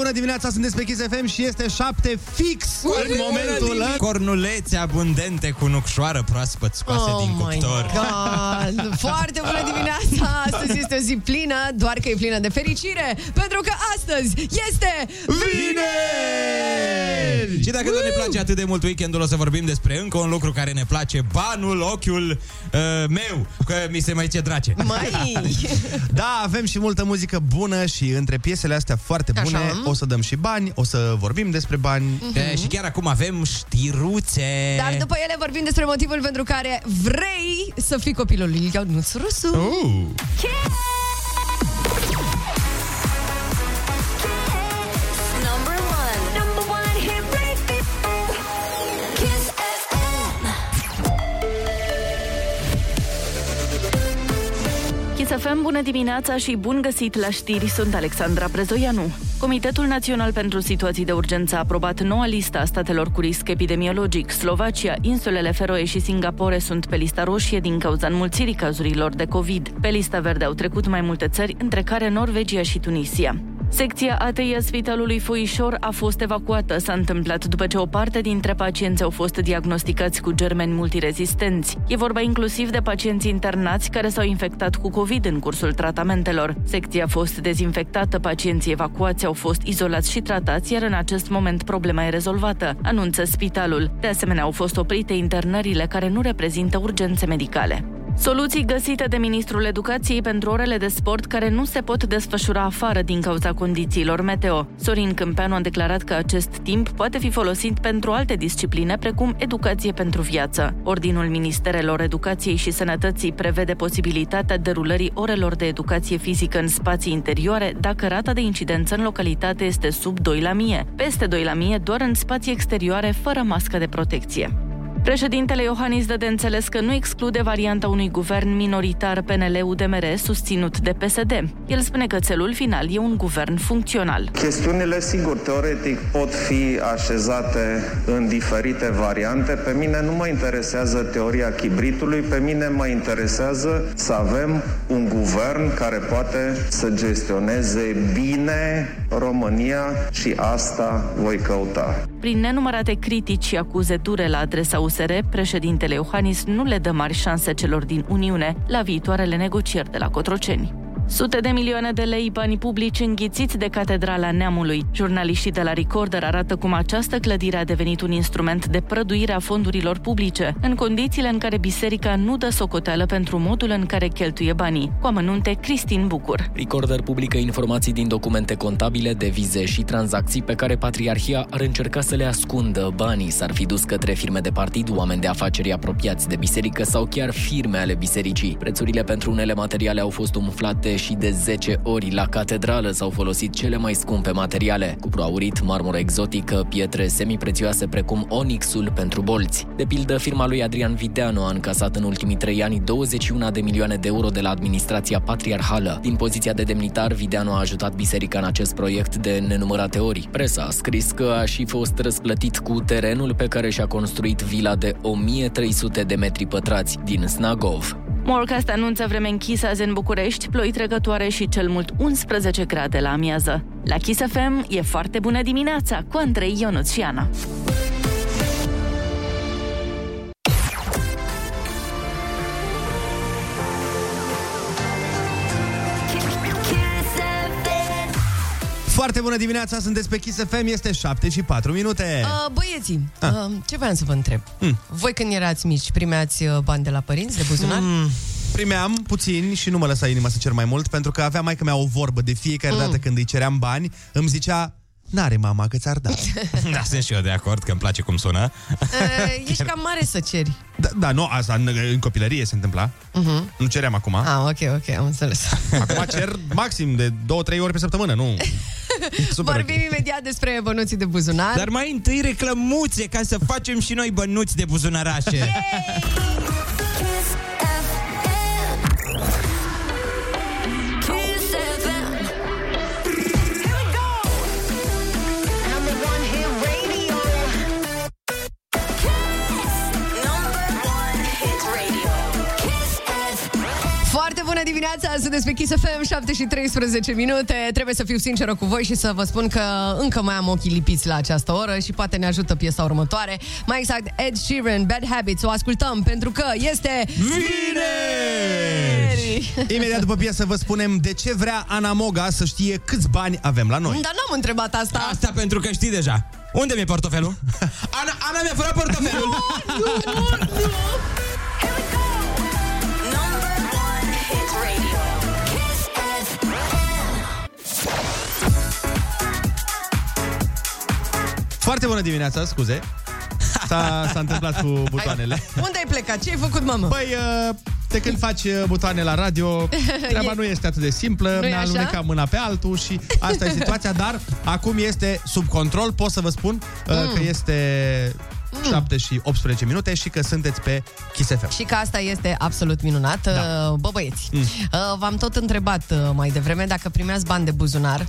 Foarte bună dimineața, sunteți pe Kiss FM și este 7 fix în momentul ăla. Cornulețe abundente cu nucșoară proaspăt scoase din cuptor. God. Foarte bună dimineața! Astăzi este o zi plină, doar că e plină de fericire, pentru că astăzi este vineri! Și dacă nu ne place atât de mult weekendul, o să vorbim despre încă un lucru care ne place, banul, ochiul uh, meu, că mi se mai zice drace. Mai! Da, avem și multă muzică bună și între piesele astea foarte bune Așa. o să dăm și bani, o să vorbim despre bani. E, și chiar acum avem știruțe. Dar după ele vorbim despre motivul pentru care vrei să fii copilul lui Ionuț Rusu. Uh. Number Kiss FM, bună dimineața și bun găsit la știri, sunt Alexandra Brezoianu. Comitetul Național pentru Situații de Urgență a aprobat noua listă a statelor cu risc epidemiologic. Slovacia, insulele Feroe și Singapore sunt pe lista roșie din cauza înmulțirii cazurilor de COVID. Pe lista verde au trecut mai multe țări, între care Norvegia și Tunisia. Secția ATI a Spitalului Foișor a fost evacuată. S-a întâmplat după ce o parte dintre pacienți au fost diagnosticați cu germeni multirezistenți. E vorba inclusiv de pacienți internați care s-au infectat cu COVID în cursul tratamentelor. Secția a fost dezinfectată, pacienții evacuați au fost izolați și tratați, iar în acest moment problema e rezolvată, anunță spitalul. De asemenea, au fost oprite internările care nu reprezintă urgențe medicale. Soluții găsite de Ministrul Educației pentru orele de sport care nu se pot desfășura afară din cauza condițiilor meteo. Sorin Câmpeanu a declarat că acest timp poate fi folosit pentru alte discipline, precum educație pentru viață. Ordinul Ministerelor Educației și Sănătății prevede posibilitatea derulării orelor de educație fizică în spații interioare dacă rata de incidență în localitate este sub 2 la mie, peste 2 la mie doar în spații exterioare fără mască de protecție. Președintele Iohannis dă de înțeles că nu exclude varianta unui guvern minoritar PNL-UDMR susținut de PSD. El spune că țelul final e un guvern funcțional. Chestiunile, sigur, teoretic pot fi așezate în diferite variante. Pe mine nu mă interesează teoria chibritului, pe mine mă interesează să avem un guvern care poate să gestioneze bine România și asta voi căuta. Prin nenumărate critici și acuze dure la adresa USR, președintele Iohannis nu le dă mari șanse celor din Uniune la viitoarele negocieri de la Cotroceni. Sute de milioane de lei bani publici înghițiți de Catedrala Neamului. Jurnaliștii de la Recorder arată cum această clădire a devenit un instrument de prăduire a fondurilor publice, în condițiile în care biserica nu dă socoteală pentru modul în care cheltuie banii. Cu amănunte, Cristin Bucur. Recorder publică informații din documente contabile, devize și tranzacții pe care Patriarhia ar încerca să le ascundă. Banii s-ar fi dus către firme de partid, oameni de afaceri apropiați de biserică sau chiar firme ale bisericii. Prețurile pentru unele materiale au fost umflate și de 10 ori. La catedrală s-au folosit cele mai scumpe materiale, cupru aurit, marmură exotică, pietre semiprețioase precum onixul pentru bolți. De pildă, firma lui Adrian Videanu a încasat în ultimii trei ani 21 de milioane de euro de la administrația patriarhală. Din poziția de demnitar, Videanu a ajutat biserica în acest proiect de nenumărate ori. Presa a scris că a și fost răsplătit cu terenul pe care și-a construit vila de 1300 de metri pătrați din Snagov. Morcast anunță vreme închisă azi în București, ploi trecătoare și cel mult 11 grade la amiază. La Kiss FM e foarte bună dimineața cu Andrei Ionuț și Ana. Kiss FM. Foarte bună dimineața, sunteți pe Kiss FM, este 7 și 4 minute. Uh, băieții, uh, ce voiam să vă întreb? Hmm. Voi când erați mici, primeați uh, bani de la părinți, de buzunar? Mm, primeam puțin și nu mă lăsa inima să cer mai mult, pentru că avea mai mea o vorbă de fiecare dată când îi ceream bani, îmi zicea, n-are mama că ți-ar da. Da, sunt și eu de acord că îmi place cum sună. Uh, ești cam mare să ceri. da, da, nu, asta în, în copilărie se întâmpla. Uh-huh. Nu ceream acum. Ah, ok, ok, am înțeles. Acum cer maxim de 2-3 ori pe săptămână, nu. E Super Vorbim ok. imediat despre bănuții de buzunar. Dar mai întâi reclămuțe ca să facem și noi bănuți de buzunarașe. Kiss dimineața, dimineața, sunteți pe Kiss FM, 7 și 13 minute. Trebuie să fiu sinceră cu voi și să vă spun că încă mai am ochii lipiți la această oră și poate ne ajută piesa următoare. Mai exact, Ed Sheeran, Bad Habits, o ascultăm pentru că este... Vineri! Imediat după piesă vă spunem de ce vrea Ana Moga să știe câți bani avem la noi. Dar n-am întrebat asta. Asta pentru că știi deja. Unde mi-e portofelul? Ana, Ana mi-a furat portofelul. Nu, nu, nu. Number Foarte bună dimineața, scuze. S-a, s-a întâmplat cu butoanele. Unde ai plecat? Ce ai făcut, mamă? Păi, uh, de când faci uh, butoane la radio, treaba E- nu este atât de simplă, Nu-i ne-a așa? alunecat mâna pe altul și asta e situația, dar acum este sub control, pot să vă spun uh, Mm. că este 7 și 18 minute și că sunteți pe Kiss FM. Și că asta este absolut minunat. Da. Bă, băieți, mm. v-am tot întrebat uh, mai devreme dacă primeați bani de buzunar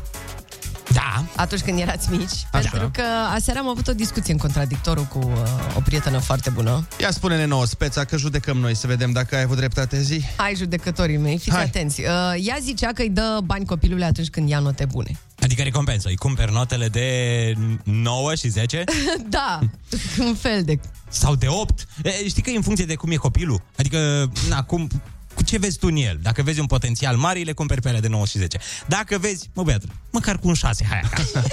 Da. atunci când erați mici. Așa. Pentru că aseară am avut o discuție în contradictorul cu uh, o prietenă foarte bună. Ia spune-ne nouă, speța, că judecăm noi să vedem dacă ai avut dreptate zi. Hai, judecătorii mei, fiți Hai. atenți. Uh, ea zicea că îi dă bani copilului atunci când ia note bune. Adică recompensă. Îi cumperi notele de 9 și 10 da, un fel de... sau de 8. E, știi că e în funcție de cum e copilul. Adică, na, cum, cu ce vezi tu în el? Dacă vezi un potențial mare, le cumperi pe alea de 9 și 10. Dacă vezi, mă băiatul, măcar cu un 6, hai acasă.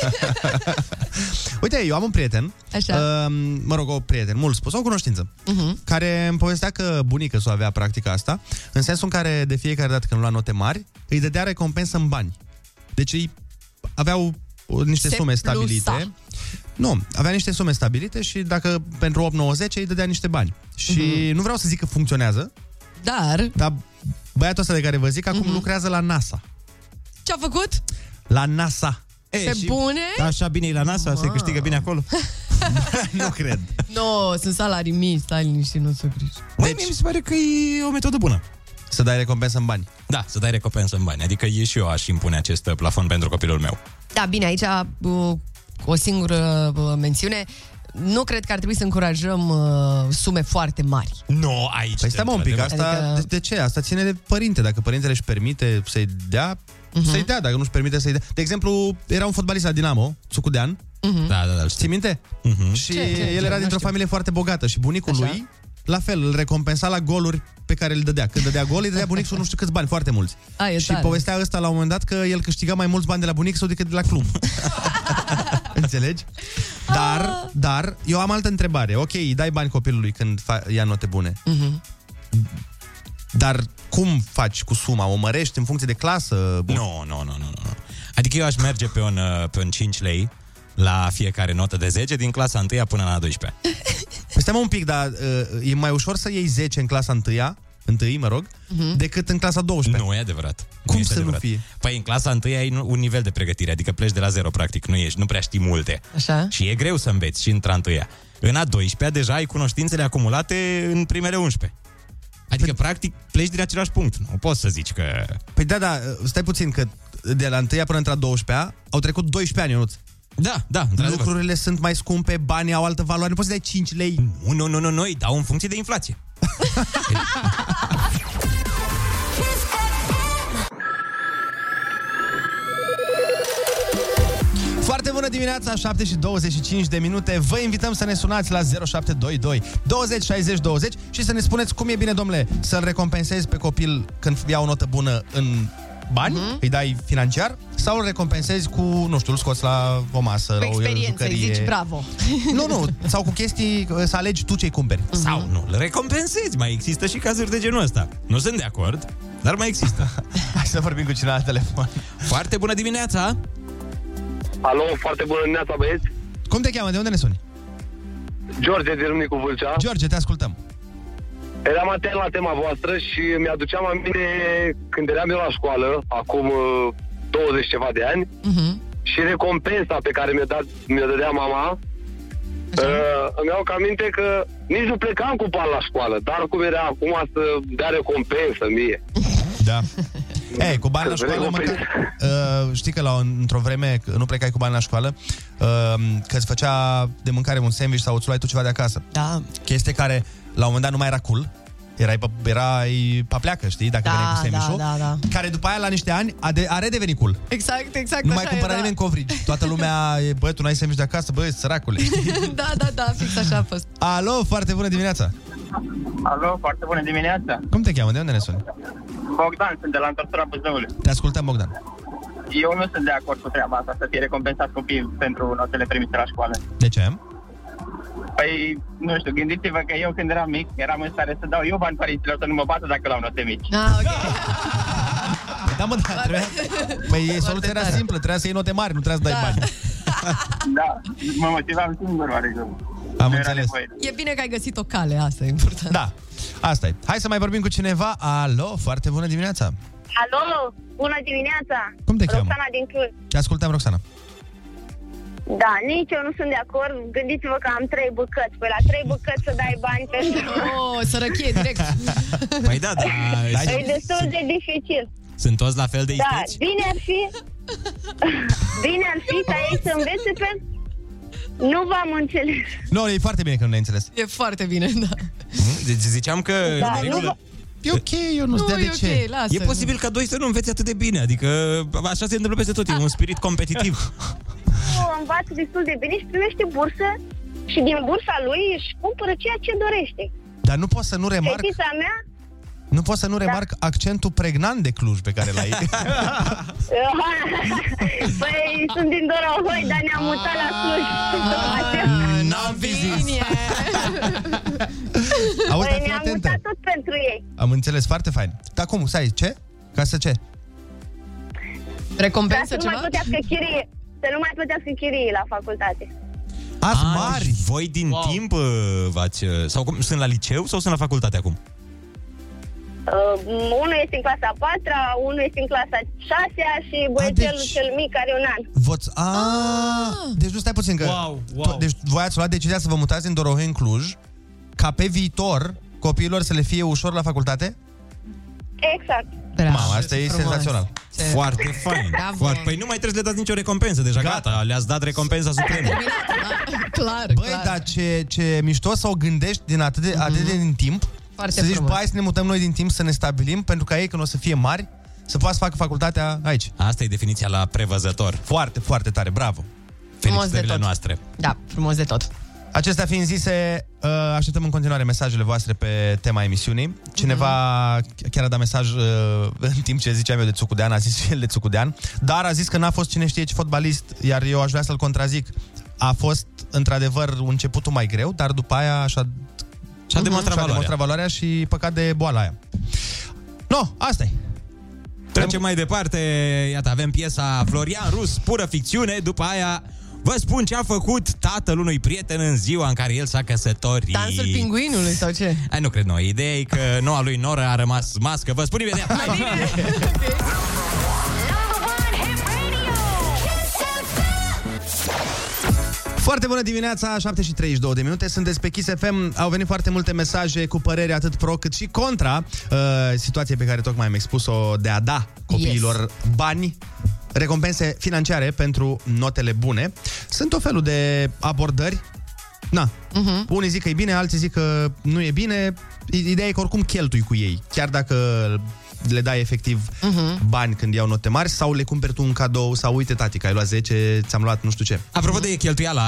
Uite, eu am un prieten, Așa. uh, mă rog, o prieten, mult spus, o cunoștință, uh-huh. care îmi povestea că bunica s-o avea practica asta, în sensul în care de fiecare dată când lua note mari, îi dădea recompensă în bani. Deci îi aveau uh, niște Se sume plusa. stabilite. Nu, avea niște sume stabilite și dacă pentru 8, 9, 10 îi dădea niște bani. Și uh-huh. nu vreau să zic că funcționează, Dar, dar băiatul ăsta de care vă zic acum uh-huh. lucrează la NASA. ce-a făcut? La NASA. E, Pe și bune? Așa bine e la NASA, se câștigă bine acolo. nu cred. Nu, no, sunt salarii mici, stai liniștit, nu să griji. Deci... Mie mi se pare că e o metodă bună. Să dai recompensă în bani. Da, să dai recompensă în bani. Adică e și eu aș impune acest uh, plafon pentru copilul meu. Da, bine, aici uh, o singură uh, mențiune. Nu cred că ar trebui să încurajăm uh, sume foarte mari. Nu, aici. Păi stai mă un pic, într-adevăr. asta, Adică- de, de ce? Asta ține de părinte. Dacă părintele își permite să-i dea, uh-huh. să-i dea. Dacă nu-și permite să-i dea. De exemplu, era un fotbalist la Dinamo, Sucudean, Da, da, da, știu. ții minte? Mhm. Și Ce, ce, el ce? era Nu dintr-o știu. familie foarte bogată și bunicul Așa. lui, la fel, îl recompensa la goluri pe care îl dădea. Când dădea gol, îi dădea bunicul nu știu câți bani, foarte mulți. A, e și tare. povestea ăsta la un moment dat că el câștiga mai mulți bani de la bunic sau decât de la club. Înțelegi? Dar, dar, eu am altă întrebare. Ok, îi dai bani copilului când fa- ia note bune. Mhm. Dar cum faci cu suma? O mărești în funcție de clasă? Nu, nu, nu, nu, nu. Adică eu aș merge pe un, uh, pe un 5 lei la fiecare notă de 10 din clasa 1 până la 12. Păi stai mă un pic, dar uh, e mai ușor să iei 10 în clasa 1 întâi, mă rog, decât în clasa 12. Nu e adevărat. Cum este să nu adevărat. fie? Păi în clasa 1 ai nu- un nivel de pregătire, adică pleci de la zero, practic, nu ești, nu prea știi multe. Așa? Și e greu să înveți și în a întâia. În a 12 deja ai cunoștințele acumulate în primele 11. Adică, practic, pleci din același punct. Nu poți să zici că... Păi da, da, stai puțin, că de la 1 până într-a 12 au trecut 12 ani, Ionuț. Da, da, într-adevăr. Lucrurile sunt mai scumpe, banii au altă valoare, nu poți să dai 5 lei. Nu, nu, nu, nu, nu, îi dau în funcție de inflație. Kiss FM. Foarte bună dimineața, 7 și 25 de minute. Vă invităm să ne sunați la 0722 20 60 20 și să ne spuneți cum e bine, domnule, să-l recompensezi pe copil când ia o notă bună în bani, uh-huh. îi dai financiar, sau îl recompensezi cu, nu știu, îl scoți la o masă, Cu la o experiență, îi jucărie. zici bravo. Nu, nu, sau cu chestii, să alegi tu ce-i cumperi. Sau nu, îl recompensezi. Mai există și cazuri de genul ăsta. Nu sunt de acord, dar mai există. Hai să vorbim cu cineva la telefon. Foarte bună dimineața! Alo, foarte bună dimineața, băieți. Cum te cheamă? De unde ne suni? George din Râmnicu Vâlcea. George, te ascultăm. Eram atent la tema voastră și mi-aduceam aminte când eram eu la școală, acum uh, 20 ceva de ani, Mhm. și recompensa pe care mi-o, dat, mi-o dădea mama, uh, îmi iau aminte că nici nu plecam cu bani la școală, dar cum era acum să dea recompensă mie. Da. Ei, cu bani la Că școală, vedem măcar, o uh, știi că la, o- într-o vreme că nu plecai cu bani la școală, uh, că îți făcea de mâncare un sandwich sau îți luai tu ceva de acasă. Da. Chestie care, la un moment dat, nu mai era cool. Erai pe, erai pe pleacă, știi, dacă Da, veneai cu semișul. da, da, da. Care după aia, la niște ani, a, de, a redevenit cool. Exact, exact Nu așa mai cumpăra e, nimeni covrigi. Toată lumea, e, bă, tu n-ai semiș de acasă, bă, săracule. da. da, da, da, fix așa a fost. Alo, foarte bună dimineața. Alo, foarte bună dimineața. Cum te cheamă? De unde ne suni? Bogdan, sunt de la întortura Buzăului. Te ascultăm, Bogdan. Eu nu sunt de acord cu treaba asta, să fie recompensat copiii pentru notele primite la școală. De ce? Păi, nu știu, gândiți-vă că eu când eram mic, eram în stare să dau eu bani părinților să nu mă bată dacă luau note mici. Ah, ok. Da, mă, da, trebuia... Păi soluția era tare. simplă, trebuia să iei note mari, nu trebuia să dai Da. bani. Da, mă motivam singur, oarecum. Am Nu era înțeles. nevoie. E bine că ai găsit o cale, asta e important. Da, asta e. Hai să mai vorbim cu cineva. Alo, foarte bună dimineața. Alo, bună dimineața! Cum te cheamă? Roxana din Cluj. Te ascultăm, Roxana. Da, nici eu nu sunt de acord. Gândiți-vă că am trei bucăți. Păi la trei bucăți să dai bani pentru... Oh, sărăchie, direct. Păi da, da. E destul de dificil. Sunt toți la fel de Da, isteți? bine ar fi... Bine ar fi ca ei să învețe pe... Nu v-am înțeles. Nu, e foarte bine că nu ne-ai înțeles. E foarte bine, da. Deci ziceam că... Da, de nu regulă, E ok, eu nu Nu, știu de e ce. ok, lasă. E posibil ca doi să nu învețe atât de bine, adică așa se întâmplă peste tot, e un spirit competitiv. Nu, învață destul de bine și primește bursă și din bursa lui își cumpără ceea ce dorește. Dar nu pot să nu remarc, Fetița mea nu pot să nu remarc accentul pregnant de Cluj pe care l-ai. Păi sunt din Dorohoi, dar ne-am mutat la Cluj. N-am fi zis. Bine. Auzi, dar Păi fii ne-am atentă. mutat tot pentru ei. Am înțeles, foarte fain. Dar cum, stai, ce? Ca să ce? Ca Recompensă să nu mai ceva? plătească chirie. Să nu mai plătească chirie la facultate. Ați Ah, mari. și Voi din wow. timp uh, v-ați... uh, Sau cum, sunt la liceu sau sunt la facultate acum? Uh, unul este în clasa a patra, unul este în clasa a șasea și băiețelul deci- cel mic are un an. Voți... A, deci nu stai puțin că... Wow, wow. To- Deci voi ați luat decizia să vă mutați din Dorohoi în Cluj ca pe viitor copiilor să le fie ușor la facultate? Exact. Bravo. Mamă, asta e Frumos. senzațional. Ce- Foarte fain. Bravo. Foarte. Păi nu mai trebuie să le dați nicio recompensă, deja gata, Gata. le-ați dat recompensa supremă. Clar, Băi, clar. dar ce, ce mișto să o gândești din atât de, atât de din timp, Foarte să zici, frumos. bă, hai să ne mutăm noi din timp, să ne stabilim, pentru ca ei, când o să fie mari, să poată să facă facultatea aici. Asta e definiția la prevăzător. Foarte, foarte tare, bravo! Frumos de Felicitările tot. noastre. Da, frumos de tot. Acestea fiind zise, uh, așteptăm în continuare mesajele voastre pe tema emisiunii. Cineva chiar a dat mesaj uh, în timp ce ziceam eu de Țucudean, a zis și el de Țucudean, dar a zis că n-a fost cine știe ce fotbalist, iar eu aș vrea să-l contrazic. A fost, într-adevăr, un începutul mai greu, dar după aia și-a, Și-a demonstrat și-a valoarea. demonstrat valoarea și păcat de boala aia. No, asta e. Trecem mai departe. Iată, avem piesa Florian Rus, pură ficțiune. După aia vă spun ce a făcut tatăl unui prieten în ziua în care el s-a căsătorit. Dansul pinguinului sau ce? Ai, nu cred noi. Ideea e că noua lui noră a rămas mască. Vă spun imediat. Hai, bine! Number one hit radio. Kiss FM. Foarte bună dimineața, 7 și 32 de minute, sunteți pe Kiss FM. Au venit foarte multe mesaje cu părere atât pro cât și contra uh, situației pe care tocmai am expus-o de a da copiilor yes. bani recompense financiare pentru notele bune. Sunt o felul de abordări. Na, uh-huh. unii zic că e bine, alții zic că nu e bine. Ideea e că oricum cheltui cu ei, chiar dacă le dai efectiv uh-huh. bani când iau note mari sau le cumperi tu un cadou sau uite tati că ai luat 10, ți-am luat nu știu ce. Apropo de cheltuiala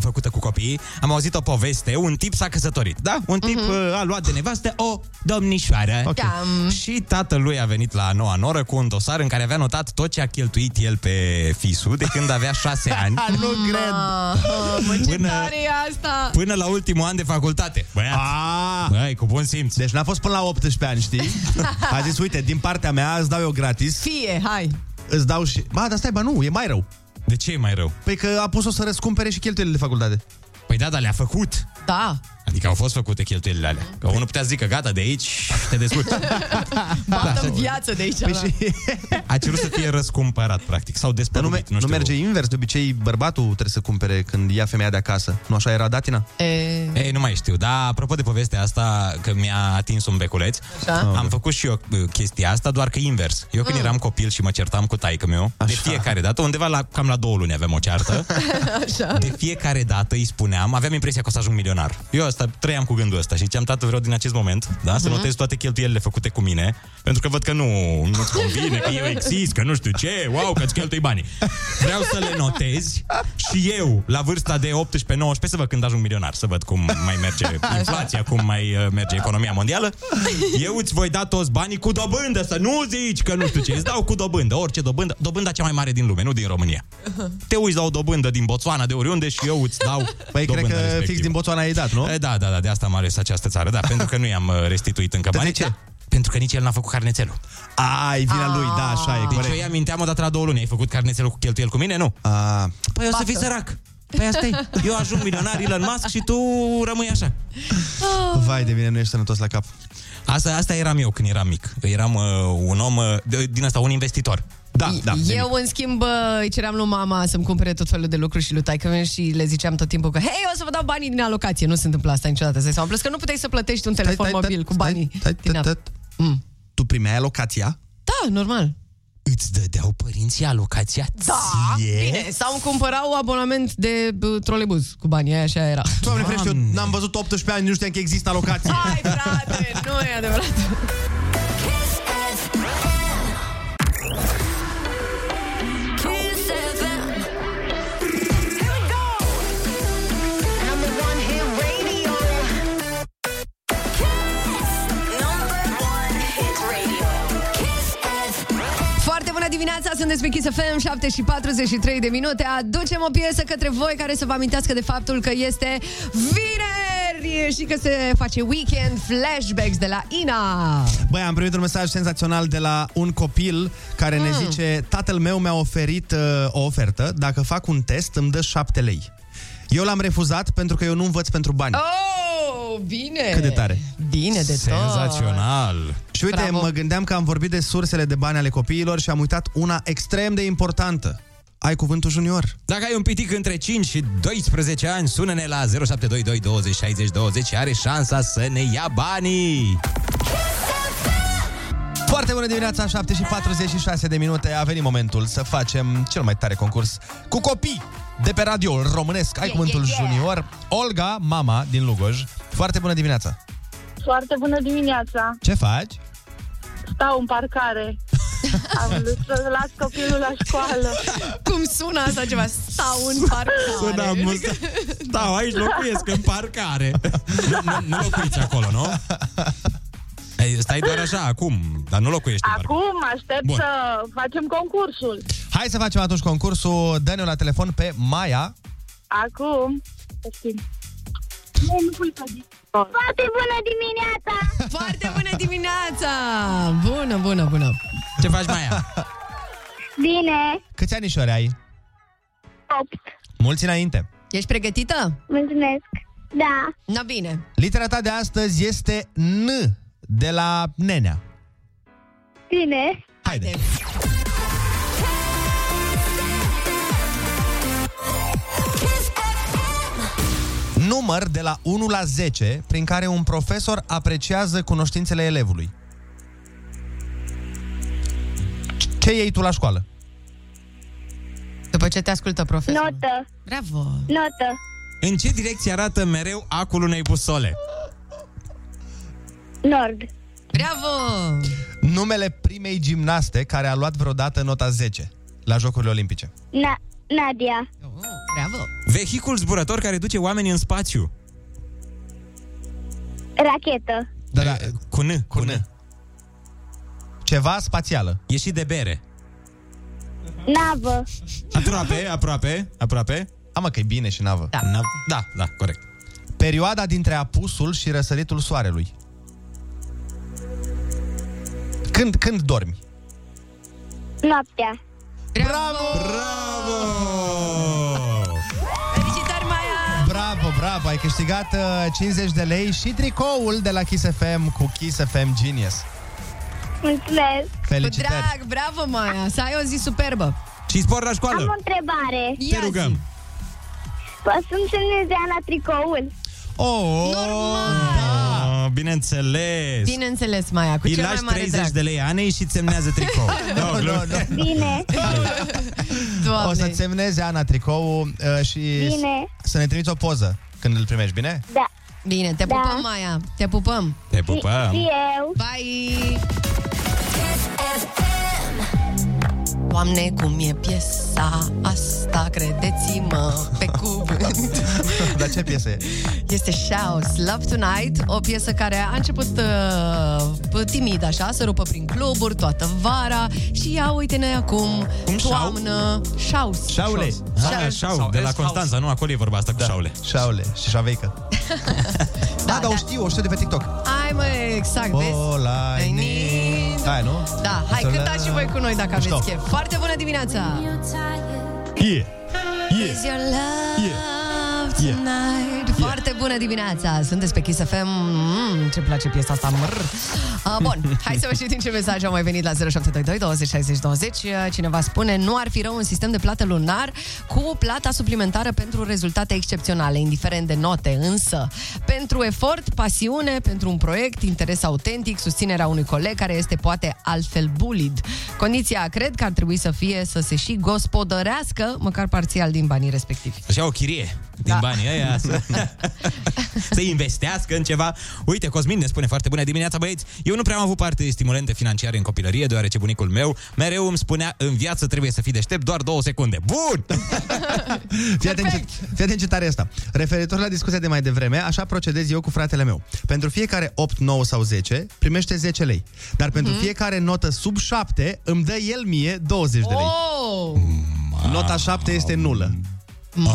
făcută cu copiii, am auzit o poveste, un tip s-a căsătorit, da? Un tip uh-huh. a luat de nevastă o domnișoară. Ok. Cam. Și tatăl lui a venit la noua noră cu un dosar în care avea notat tot ce a cheltuit el pe fisul de când avea șase ani nu cred! Ah, mă, ce Până- tare e asta! până la ultimul an de facultate. Băiat, Ah! băi, cu bun simț. Deci n-a fost până la 18 ani, știi? A zis, uite, din partea mea îți dau eu gratis, Fie, hai! îți dau și... Ba, dar stai, ba nu, e mai rău. De ce e mai rău? Păi că a pus-o să răscumpere și cheltuielile de facultate. Păi da, dar le-a făcut. Da, Adică au fost făcute cheltuielile alea. Că unul putea să zică, gata, de aici te descurci. bată în viață de aici. Păi da. și... A cerut să fie răscumpărat, practic, sau Dar nu, despăgubit, me- nu nu știu. merge invers, de obicei bărbatul trebuie să cumpere când ia femeia de acasă. Nu așa era datina? E, Ei, nu mai știu, dar apropo de povestea asta, că mi-a atins un beculeț, Așa. am făcut și eu uh, chestia asta, doar că invers. Eu când eram copil și mă certam cu taică meu, de fiecare dată, undeva la, cam la două luni aveam o ceartă, așa. de fiecare dată îi spuneam, aveam impresia că o să ajung milionar. Eu asta asta, trăiam cu gândul ăsta și ziceam, tată, vreau din acest moment, da, să Mhm. notez toate cheltuielile făcute cu mine, pentru că văd că nu, nu-ți convine, că eu exist, că nu știu ce, wow, că-ți cheltui banii. Vreau să le notezi și eu, la vârsta de 18-19, să văd când ajung milionar, să văd cum mai merge inflația, cum mai uh, merge economia mondială. Eu îți voi da toți banii cu dobândă, să nu zici că nu știu ce, îți dau cu dobândă, orice dobândă, dobânda cea mai mare din lume, nu din România. Te uiți la o dobândă din Botswana, de oriunde și eu îți dau Păi cred dobânda că respectivă. fix din Botswana ai dat, nu? E, Da, da, da, de asta am ales această țară, da, pentru că nu i-am uh, restituit încă Dar de banii. ce? Da, pentru că nici el n-a făcut carnețelul. Ai, vina lui, da, așa e, Deci corect. eu i-am minteam odată la două luni. Ai făcut carnețelul cu cheltuiel cu mine? Nu. A, Păi o să fii sărac. Păi asta e. Eu ajung milionar Elon Musk și tu rămâi așa. vai de mine, nu ești sănătos la cap. Asta, asta eram eu când eram mic. Eram uh, un om, uh, de, din asta, un investitor. Da, da. de Eu, în schimb, bă, îi ceream lui mama să-mi cumpere tot felul de lucruri și lui taică meu și le ziceam tot timpul că, hei, o să vă dau banii din alocație. Nu se întâmplă asta niciodată, îți dai seama. Plus că nu puteai să plătești un telefon stai, mobil cu banii. Stai, din stai, app. stai. Mm. Tu primeai alocația? Da, normal. Îți dădeau părinții alocația Da, bine. Sau îmi cumpărau abonament de bă, trolebuz cu banii, aia așa era. Doamne ferește, eu n-am văzut 18 ani, nu știam că există alocație. Hai, frate, nu e adevărat. Dimineața, sunt pe Kiss FM, 7 și 43 de minute. Aducem o piesă către voi care să vă amintească de faptul că este vineri și că se face weekend flashbacks de la Ina. Băi, am primit un mesaj senzațional de la un copil care ne Mm. zice Tatăl meu mi-a oferit uh, o ofertă, dacă fac un test îmi dă 7 lei. Eu l-am refuzat pentru că eu nu învăț pentru bani. Oh, bine! Cât de tare. Bine de tot. Senzațional. Și uite, Bravo. mă gândeam că am vorbit de sursele de bani ale copiilor și am uitat una extrem de importantă. Ai cuvântul junior. Dacă ai un pitic între 5 și 12 ani, sună-ne la 0722 20 60 20 și are șansa să ne ia banii. Foarte bună dimineața, 7 și 46 de minute. A venit momentul să facem cel mai tare concurs cu copii de pe radio românesc. Ai Yeah, cuvântul yeah, yeah. junior. Olga, mama din Lugoj. Foarte bună dimineața. Foarte bună dimineața. Ce faci? Stau în parcare. Am vrut să las copilul la școală. Cum sună asta ceva? Stau în parcare. Stau aici, locuiesc în parcare. nu, nu, nu locuiți acolo, nu? Ei, stai doar așa, acum, dar nu locuiești în parcare. Acum aștept Bun. să facem concursul. Hai să facem atunci concursul. Dă-ne la telefon pe Maia. Acum. Nu pui pe Foarte bună dimineața! Foarte bună dimineața! Bună, bună, bună. Ce faci, Maia? Bine! Câți anișori ai? 8. Mulți înainte. Ești pregătită? Mulțumesc! Da. Na bine. Litera ta de astăzi este N de la nenea. Bine! Haide. Număr de la 1 la 10 prin care un profesor apreciază cunoștințele elevului. Ce iei tu la școală? După ce te ascultă profesorul. Notă! Bravo! Notă! În ce direcție arată mereu acul unei busole? Nord! Bravo! Numele primei gimnaste care a luat vreodată nota 10 la Jocurile Olimpice. Na- Nadia! Oh, bravo! Vehicul zburător care duce oamenii în spațiu. Rachetă! Da, da, Cu N. cu N. Ceva spațială. E și de bere. Navă! Aproape, aproape, aproape. Am că e bine și navă. Da. Na- da, da, corect. Perioada dintre apusul și răsăritul soarelui. Când, când dormi? Noaptea! Bravo! Bravo! Felicitări, Maia! Bravo, bravo, ai câștigat uh, 50 de lei și tricoul de la Kiss FM cu Kiss FM Genius. Mulțumesc! Cu Felicitări! drag, bravo, Maia! Să ai o zi superbă! Și spor la Am școală. o întrebare. Te Ia rugăm. zi. Poți să-mi semneze Ana tricoul? Oh, Normal! Da, bineînțeles. Bineînțeles, Maia, cu Îi cel mai lași mare 30 drag. de lei Anei și îți semnează tricou. Nu, nu, nu. Bine! Doamne. O să-ți semneze Ana tricoul uh, și Bine. să ne trimiți o poză când îl primești, bine? Da. Bine, te Da. pupăm, Maia. Te pupăm. Te pupăm. Și eu. Bye! Doamne, cum e piesa asta, credeți-mă, pe cuvânt. Dar ce piesă e? Este Shouse Love Tonight, o piesă care a început uh, timid așa, să rupă prin cluburi toată vara și ia, uite-ne acum, Cum, toamnă, Shouse. Șaule. Ah, șau, de la Constanța, nu? Acolo e vorba asta cu șaule. Șaule și șaveică. Da, dar o știu, o știu de pe TikTok. Hai mă, exact, vezi? All I need. Hai, nu? Da, hai, Să cântați le- și voi cu noi dacă aveți Mișto. chef. Foarte bună dimineața! Yeah. Is your love Yeah. Tonight Foarte bună dimineața. Sunteți pe Kiss FM mm, Ce place piesa asta Mrr. Uh, Bun, hai să vă citim ce mesaj au mai venit la 0722 20 60 20 Uh, Cineva spune Nu ar fi rău un sistem de plată lunar Cu plata suplimentară pentru rezultate excepționale Indiferent de note. Însă, pentru efort, pasiune Pentru un proiect, interes autentic Susținerea unui coleg care este poate altfel bullied. Condiția, cred că ar trebui să fie Să se și gospodărească Măcar parțial din banii respectivi. Să ia o chirie din Da. banii ăia să, să investească în ceva. Uite, Cosmin ne spune foarte bună dimineața, băieți. Eu nu prea am avut parte de stimulente financiare în copilărie, deoarece bunicul meu mereu îmi spunea în viață trebuie să fii deștept doar două secunde. Bun! Fii atent, ce, fii atent ce tare e asta. Referitor la discuția de mai devreme, așa procedez eu cu fratele meu. Pentru fiecare 8, 9 sau 10, primește 10 lei. Dar pentru Mhm. fiecare notă sub 7, îmi dă el mie 20 de lei. Oh! Nota 7 este nulă. Bă,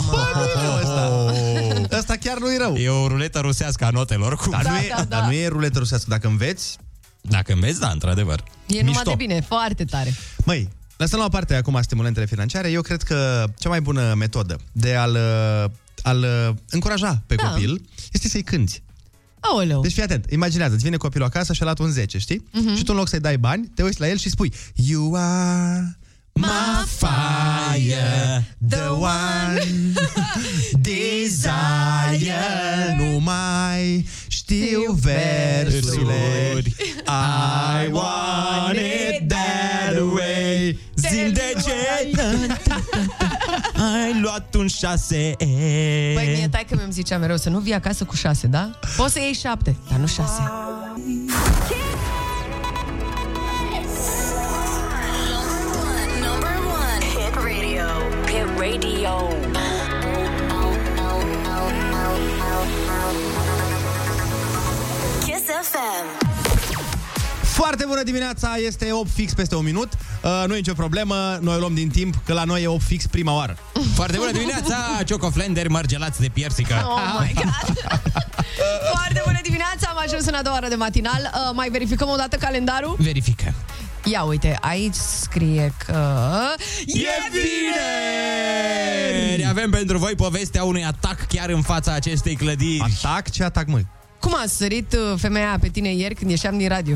ăsta. ăsta chiar nu e rău. E o ruletă rusească a notelor. Cum? Dar, Da, nu e, da, da. dar nu e ruletă rusească. Dacă înveți, Dacă înveți, da, într-adevăr. E numai Mișto. de bine, foarte tare. Măi, lăsăm la o parte acum stimulentele financiare. Eu cred că cea mai bună metodă de a-l, a-l încuraja pe Da. copil este să-i cânti. Aoleu. Deci fii atent, imaginează, îți vine copilul acasă și a luat un 10, știi? Mhm. Și tu în loc să-i dai bani, te uiți la el și spui You are My fire, the one. Desire. Nu mai știu versurile. I want it that way. Zim de ce? Ai luat un 6 Băi, mie tai că mi-am zicea mereu Să nu vii acasă cu 6, da? Poți să iei 7, dar nu 6 Foarte bună dimineața, este 8 fix peste un minut uh, Nu e nicio problemă, noi o luăm din timp Că la noi e 8 fix prima oară Foarte bună dimineața, ciocoflender mărgelați de piersică. Oh my god! Foarte bună dimineața, am ajuns în a doua oră de matinal. Uh, mai verificăm o dată calendarul? Verifică. Ia uite, aici scrie că... E vineri! Avem pentru voi povestea unui atac chiar în fața acestei clădiri. Atac? Ce atac, măi? Cum a sărit uh, femeia pe tine ieri când ieșeam din radio?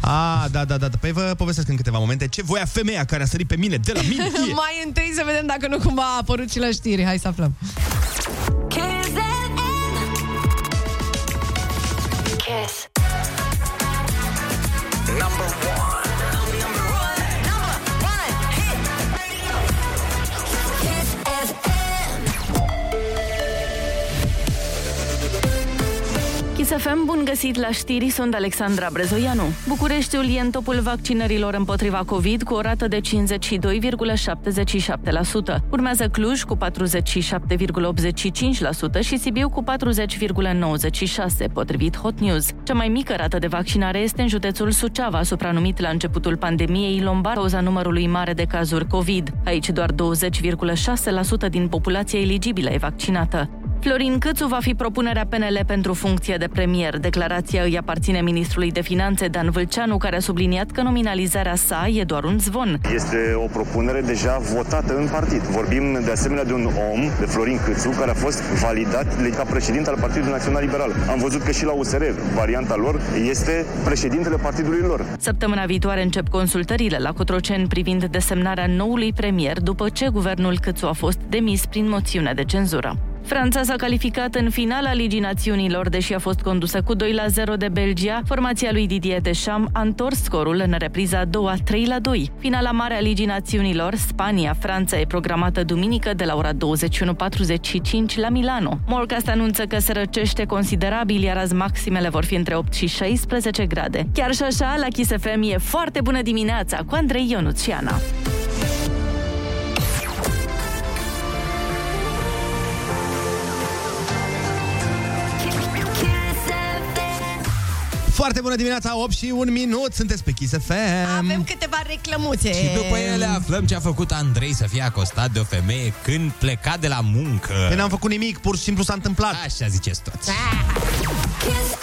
Ah, da, da, da, da. Păi vă povestesc în câteva momente Ce voia femeia care a sărit pe mine de la mine ieri. Mai întâi să vedem dacă nu cumva a apărut și la știri. Hai să aflăm. Kiss FM. Kiss. Kiss FM, bun găsit la știri, sunt Alexandra Brezoianu. Bucureștiul e în topul vaccinărilor împotriva COVID cu o rată de 52,77%. Urmează Cluj cu 47,85% și Sibiu cu 40,96%, potrivit Hot News. Cea mai mică rată de vaccinare este în județul Suceava, supranumit la începutul pandemiei lombar, cauza numărului mare de cazuri COVID. Aici doar 20,6% din populația eligibilă e vaccinată. Florin Câțu va fi propunerea PNL pentru funcție de premier. Declarația îi aparține ministrului de finanțe Dan Vâlceanu, care a subliniat că nominalizarea sa e doar un zvon. Este o propunere deja votată în partid. Vorbim de asemenea de un om, de Florin Câțu, care a fost validat ca președinte al Partidului Național Liberal. Am văzut că și la USR varianta lor este președintele partidului lor. Săptămâna viitoare încep consultările la Cotroceni privind desemnarea noului premier după ce guvernul Câțu a fost demis prin moțiune de cenzură. Franța s-a calificat în finala Ligii Națiunilor, deși a fost condusă cu 2 la 0 de Belgia. Formația lui Didier Deschamps a întors scorul în repriza a doua 3 la 2. Finala mare a Ligii Națiunilor, Spania-Franța, e programată duminică de la ora 21.45 la Milano. Morcast anunță că se răcește considerabil, iar azi maximele vor fi între 8 și 16 grade. Chiar și așa, la Kiss FM e foarte bună dimineața cu Andrei Ionuț Foarte bună dimineața, 8 și 1 minut, sunteți pe Kiss FM. Avem câteva reclămuțe. Și după ele aflăm ce a făcut Andrei să fie acostat de o femeie când pleca de la muncă. Păi n-am făcut nimic, pur și simplu s-a întâmplat. Așa ziceți toți. Kiss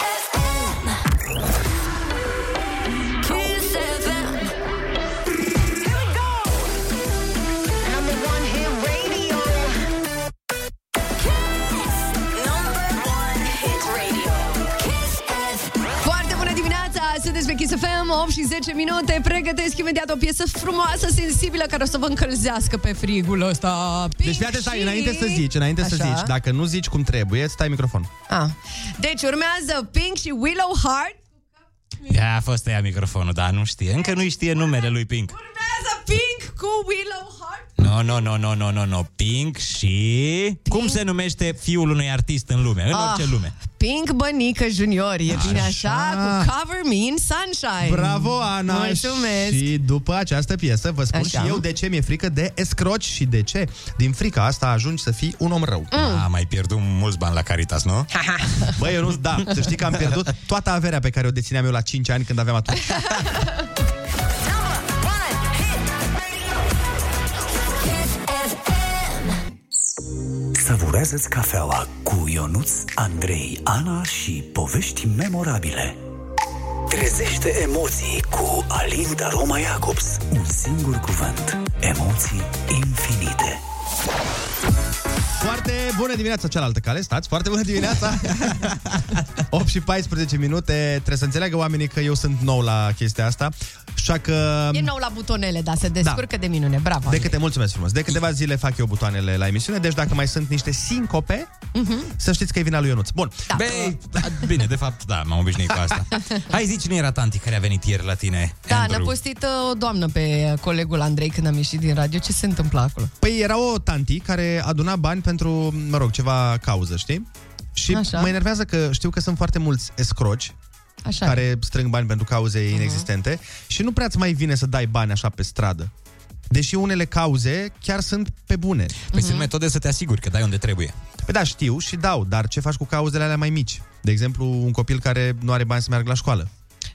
Kiss FM, 8 și 10 minute. Pregătesc imediat o piesă frumoasă, sensibilă, care o să vă încălzească pe frigul ăsta. Pink Deci fii atent, stai, și- înainte să zici, înainte să Așa. zici, dacă nu zici cum trebuie, stai microfon. Ah. Deci urmează Pink și Willow Heart. Ea a fost ea microfonul, dar nu știe. Încă nu știe numele lui Pink. Urmează Pink cu Willow Heart. No, no, no, no, no, no, no. Pink și... Cum se numește fiul unui artist în lume? În Ah. orice lume. Pink Bănică Junior, e bine așa, cu Cover Me in Sunshine. Bravo, Ana! Mulțumesc! Și după această piesă vă spun Așa. și eu de ce mi-e frică de escroci și de ce din frica asta ajungi să fii un om rău. Mm. A mai pierdut mulți bani la Caritas, nu? Băi, eu nu, da, să știi că am pierdut toată averea pe care o dețineam eu la 5 ani când aveam atunci. Savurează-ți cafeaua cu Ionuț, Andrei, Ana și povești memorabile. Trezește emoții cu Alin Roma Jacobs. Un singur cuvânt. Emoții infinite. Foarte bună dimineața, cealaltă cale, stați, foarte bună dimineața 8 și 14 minute Trebuie să înțeleagă oamenii că eu sunt nou la chestia asta Așa că E nou la butonele, dar se descurcă de minune. Bravo. de câte, mulțumesc frumos, de câteva zile fac eu butoanele la emisiune Deci dacă mai sunt niște sincope Să știți că e vina lui Ionuț Bun, Da. Băi, da, bine, de fapt, da, m-am obișnuit cu asta. Hai zi cine era tanti care a venit ieri la tine, Da, ne-a Andrew? postit uh, o doamnă pe colegul Andrei când am ieșit din radio. Ce se întâmplă acolo? Păi era o tanti care aduna bani pentru, mă rog, ceva cauză, știi? Și Așa. mă enervează că știu că sunt foarte mulți escroci Așa care strâng bani pentru cauze inexistente și nu prea-ți mai vine să dai bani așa pe stradă. Deși unele cauze chiar sunt pe bune. Păi sunt metode să te asiguri că dai unde trebuie. Păi da, știu și dau, dar ce faci cu cauzele alea mai mici? De exemplu, un copil care nu are bani să meargă la școală.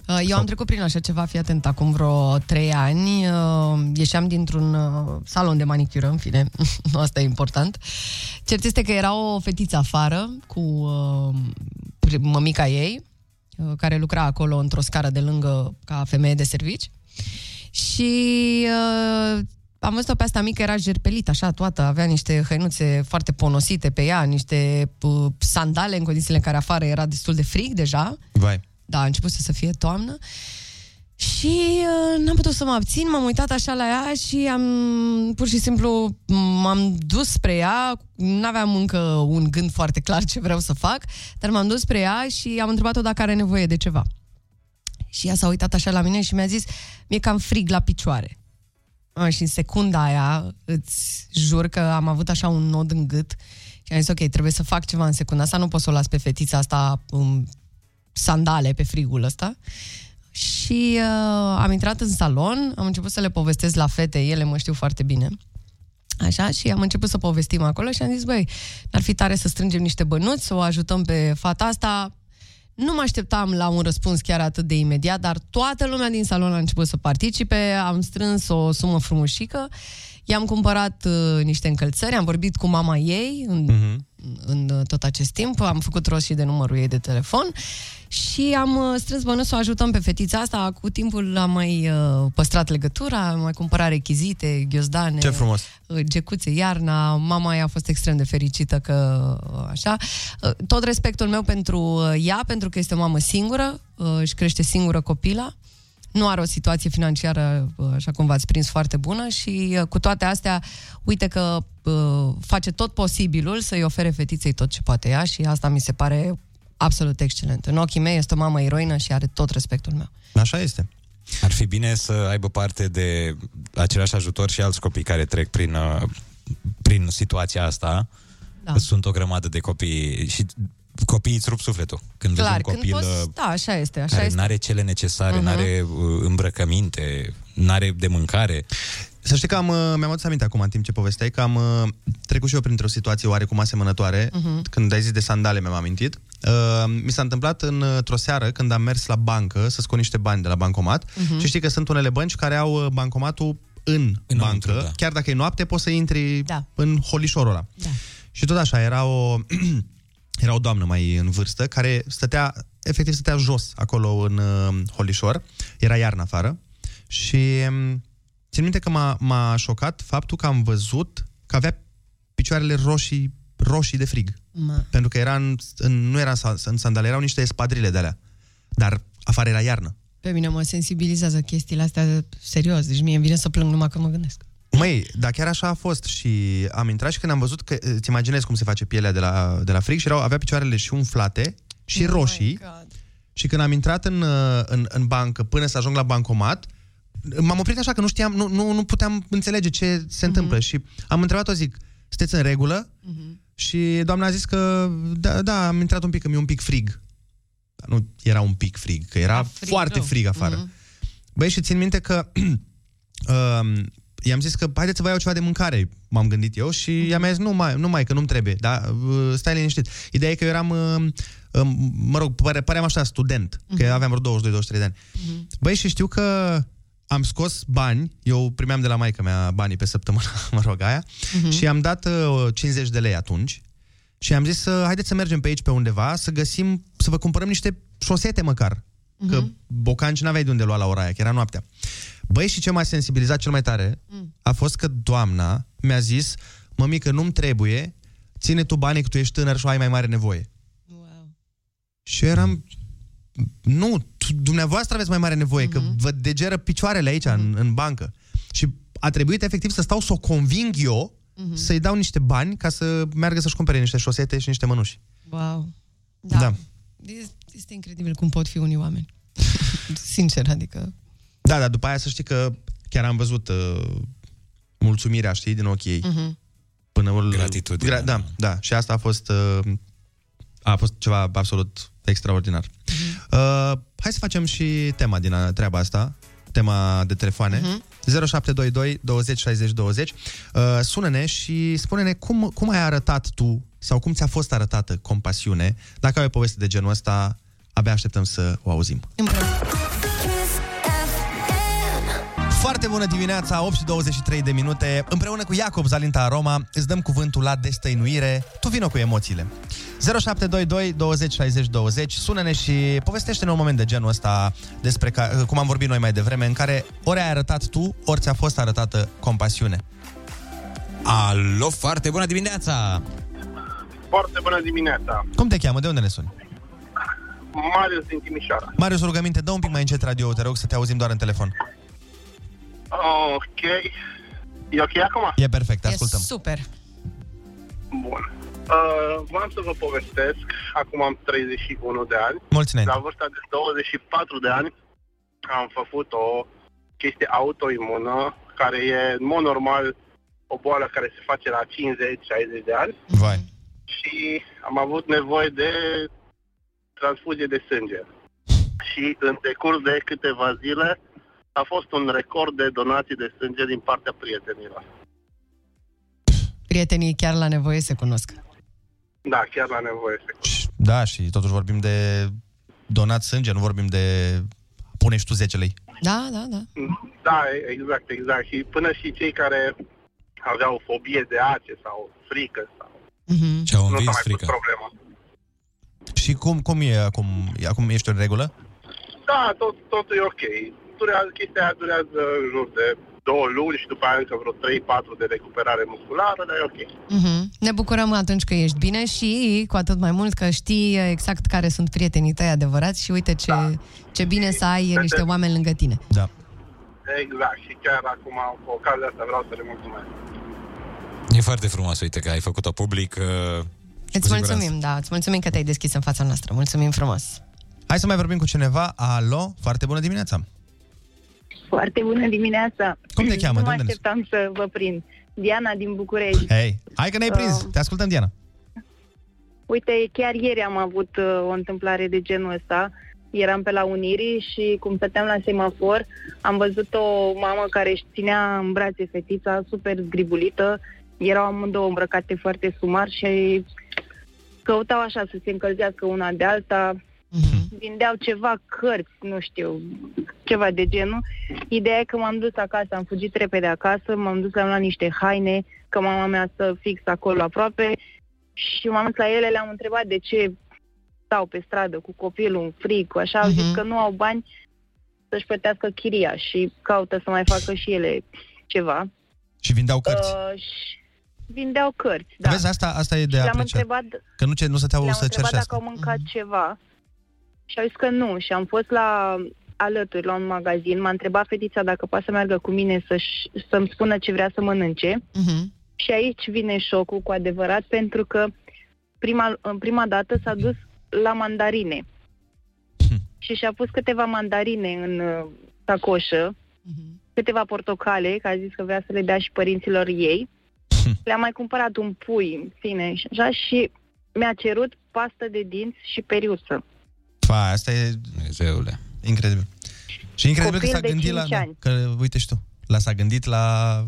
Uh, Eu am trecut prin așa ceva, fii atent, acum vreo trei ani. uh, Ieșeam dintr-un uh, salon de manicură, în fine, nu asta e important. Cert este că era o fetiță afară cu uh, pri- mămica ei, uh, care lucra acolo într-o scară de lângă ca femeie de servici. Și uh, am văzut-o pe asta mică, era jerpelită, așa, toată, avea niște hăinuțe foarte ponosite pe ea, niște uh, sandale în condițiile în care afară era destul de frig deja. Vai. Da, a început să fie toamnă. Și uh, n-am putut să mă abțin, m-am uitat așa la ea și am pur și simplu m-am dus spre ea, n-aveam încă un gând foarte clar ce vreau să fac, dar m-am dus spre ea și am întrebat-o dacă are nevoie de ceva. Și ea s-a uitat așa la mine și mi-a zis, mi-e cam frig la picioare. A, și în secunda aia îți jur că am avut așa un nod în gât și am zis, ok, trebuie să fac ceva în secunda asta, nu pot să o las pe fetița asta în sandale pe frigul ăsta. Și uh, am intrat în salon, am început să le povestesc la fete, ele mă știu foarte bine. Așa, și am început să povestim acolo și am zis, băi, n-ar fi tare să strângem niște bănuți, să o ajutăm pe fata asta. Nu mă așteptam la un răspuns chiar atât de imediat, dar toată lumea din salon a început să participe, am strâns o sumă frumușică, i-am cumpărat uh, niște încălțări, am vorbit cu mama ei în, în uh, tot acest timp, am făcut rost și de numărul ei de telefon și am uh, strâns bănuți să o ajutăm pe fetița asta. Cu timpul am mai uh, păstrat legătura, am mai cumpărat rechizite, ghiozdane, Ce frumos. uh, gecuțe iarna. Mama ei a fost extrem de fericită că uh, așa. Uh, Tot respectul meu pentru uh, ea, pentru că este o mamă singură, uh, își crește singură copila. Nu are o situație financiară, uh, așa cum v-ați prins, foarte bună și uh, cu toate astea, uite că uh, face tot posibilul să-i ofere fetiței tot ce poate ea și asta mi se pare absolut excelent. În ochii mei este o mamă eroină și are tot respectul meu. Așa este. Ar fi bine să aibă parte de același ajutor și alți copii care trec prin, uh, prin situația asta. Da. Sunt o grămadă de copii și copiii îți rup sufletul. Când Clar, vezi un când copil poți, uh, da, așa este, așa care este. nu are cele necesare, Mhm. uh-huh. are îmbrăcăminte, nu are de mâncare. Să știi că am, uh, mi-am adus aminte acum în timp ce povesteai că am uh, trecut și eu printr-o situație oarecum asemănătoare. Mhm. Când ai zis de sandale, mi-am amintit. Uh, mi s-a întâmplat în, într-o seară când am mers la bancă să scot niște bani de la bancomat Mhm. și știi că sunt unele bănci care au uh, bancomatul în Înăuntru, bancă. da. Chiar dacă e noapte, poți să intri Da. în holișorul ăla. Da. Și tot așa, era o, era o doamnă mai în vârstă care stătea, efectiv stătea jos acolo în uh, holișor. Era iarnă afară. Și um, țin minte că m-a, m-a șocat faptul că am văzut că avea picioarele roșii, roșii de frig. Ma. Pentru că era în, în, nu era în sa- în sandale, erau niște espadrile de alea. Dar afară era iarnă. Pe mine mă sensibilizează chestiile astea serios, deci mie îmi vine să plâng numai când mă gândesc. Măi, dar chiar așa a fost și am intrat și când am văzut că, îți imaginezi cum se face pielea de la, de la frig și erau, avea picioarele și umflate și Oh roșii și când am intrat în, uh, în, în bancă până să ajung la bancomat, m-am oprit așa că nu știam, nu, nu, nu puteam înțelege ce se Mhm. întâmplă și am întrebat-o, zic, sunteți în regulă? Și doamna a zis că, da, da, am intrat un pic, că mi-e un pic frig. Dar nu era un pic frig, că era frig foarte rău. frig afară. Mhm. Băi, și țin minte că um, i-am zis că haideți să vă iau ceva de mâncare, m-am gândit eu și Mhm. i-am zis nu mai, nu mai, că nu-mi trebuie, dar uh, stai liniștit. Ideea e că eu eram, uh, um, mă rog, pare, păream așa student, Mhm. că aveam vreo 22-23 de ani. Băi, și știu că am scos bani, eu primeam de la maică mea banii pe săptămână, mă rog, aia, Mhm. și am dat uh, 50 de lei atunci și am zis să haideți să mergem pe aici pe undeva, să găsim, să vă cumpărăm niște șosete măcar. Că bocanci n-aveai de unde lua la ora aia, că era noaptea. Băi, și ce m-a sensibilizat cel mai tare a fost că doamna mi-a zis, mămică, nu-mi trebuie, ține tu banii că tu ești tânăr și ai mai mare nevoie. Și eram, nu, tu, dumneavoastră aveți mai mare nevoie, că vă degeră picioarele aici, în, în bancă. Și a trebuit efectiv să stau să o conving eu să-i dau niște bani ca să meargă să-și cumpere niște șosete și niște mănuși. Wow. Da. Da. Este- Este incredibil cum pot fi unii oameni. Sincer, adică... Da, dar după aia să știi că chiar am văzut uh, mulțumirea, știi, din ochii ei. Mhm. Până ur... Gratitudine. Gra- da, da. Și asta a fost, uh, a fost ceva absolut extraordinar. Uh, hai să facem și tema din a- treaba asta, tema de telefoane. 0722 20 60 20. Uh, sună-ne și spune-ne cum, cum ai arătat tu sau cum ți-a fost arătată compasiune. Dacă ai o poveste de genul ăsta, abia așteptăm să o auzim. Foarte bună dimineața, 8 și 23 de minute. Împreună cu Iacob Zalinta Aroma îți dăm cuvântul la destăinuire. Tu vină cu emoțiile. 0722 20 60 20. Sună-ne și povestește-ne un moment de genul ăsta despre ca, cum am vorbit noi mai devreme, în care ori ai arătat tu, ori ți-a fost arătată compasiune. Alo, foarte bună dimineața! Foarte bună dimineața. Cum te cheamă? De unde ne suni? Marius din Timișoara. Marius, rugăminte, dă un pic mai încet radio te rog să te auzim doar în telefon. Ok. E ok acum? E perfect, te ascultăm. super. Bun. Uh, vreau să vă povestesc, acum am 31 de ani. Mulți înainte. La vârsta de 24 de ani am făcut o chestie autoimună, care e, în mod normal, o boală care se face la 50-60 de ani. Vai. Și am avut nevoie de transfuzie de sânge. Și în decurs de câteva zile a fost un record de donații de sânge din partea prietenilor. Prietenii chiar la nevoie se cunosc. Da, chiar la nevoie. Da, și totuși vorbim de donat sânge, nu vorbim de pune și tu 10 lei. Da, da, da. Da, e- exact, exact. Și până și cei care aveau fobie de ace sau frică sau... Ce au nu s-a învins mai pus frica. problema. Și cum, cum e acum? Acum ești în regulă? Da, tot, totul e ok. Durează, chestia aia durează în jur de două luni și după aia încă vreo 3-4 de recuperare musculară, dar e ok. Mhm. Ne bucurăm atunci că ești bine și cu atât mai mult că știi exact care sunt prietenii tăi adevărați și uite ce, da. ce bine să ai niște oameni lângă tine. Da. Exact. Și chiar acum, cu ocazia asta, vreau să le mulțumesc. E foarte frumos, uite că ai făcut-o public. Uh, și Îți cu siguranță. mulțumim, da, îți mulțumim că te-ai deschis în fața noastră. Mulțumim frumos. Hai să mai vorbim cu cineva. Alo, foarte bună dimineața. Foarte bună dimineața! Cum te cheamă? Nu De mă unde ne așteptam să vă prind. Diana din București. Hei, hai că ne-ai prins. Uh. Te ascultăm, Diana. Uite, chiar ieri am avut uh, o întâmplare de genul ăsta. Eram pe la Unirii și cum stăteam la semafor, am văzut o mamă care își ținea în brațe fetița, super zgribulită. Erau amândouă îmbrăcate foarte sumar și căutau așa să se încălzească una de alta. Vindeau ceva cărți, nu știu, ceva de genul. Ideea e că m-am dus acasă, am fugit repede acasă, m-am dus, le-am luat niște haine, că mama mea stă fix acolo aproape și m-am dus la ele, le-am întrebat de ce stau pe stradă cu copilul în frig, cu așa, au zis că nu au bani să-și plătească chiria și caută să mai facă și ele ceva. Și vindeau cărți. Uh, și vindeau cărți, Da. da. Vezi, asta, asta e de Și le-am apreciat. întrebat, Că nu, ce, nu stăteau le-am să întrebat cerșească. dacă au mâncat ceva și au zis că nu. Și am fost la alături la un magazin, m-a întrebat fetița dacă poate să meargă cu mine să-și, să-mi spună ce vrea să mănânce. Mhm. Și aici vine șocul cu adevărat, pentru că prima, în prima dată s-a dus la mandarine. și și-a pus câteva mandarine în uh, sacoșă, câteva portocale, că a zis că vrea să le dea și părinților ei. Le-a mai cumpărat un pui, în fine, și așa, și mi-a cerut pastă de dinți și periuță. Fa, asta e... Dumnezeule. Incredibil. Și incredibil că Copil s-a de gândit la... cinci Da, ani. că, uite și tu, la s-a gândit la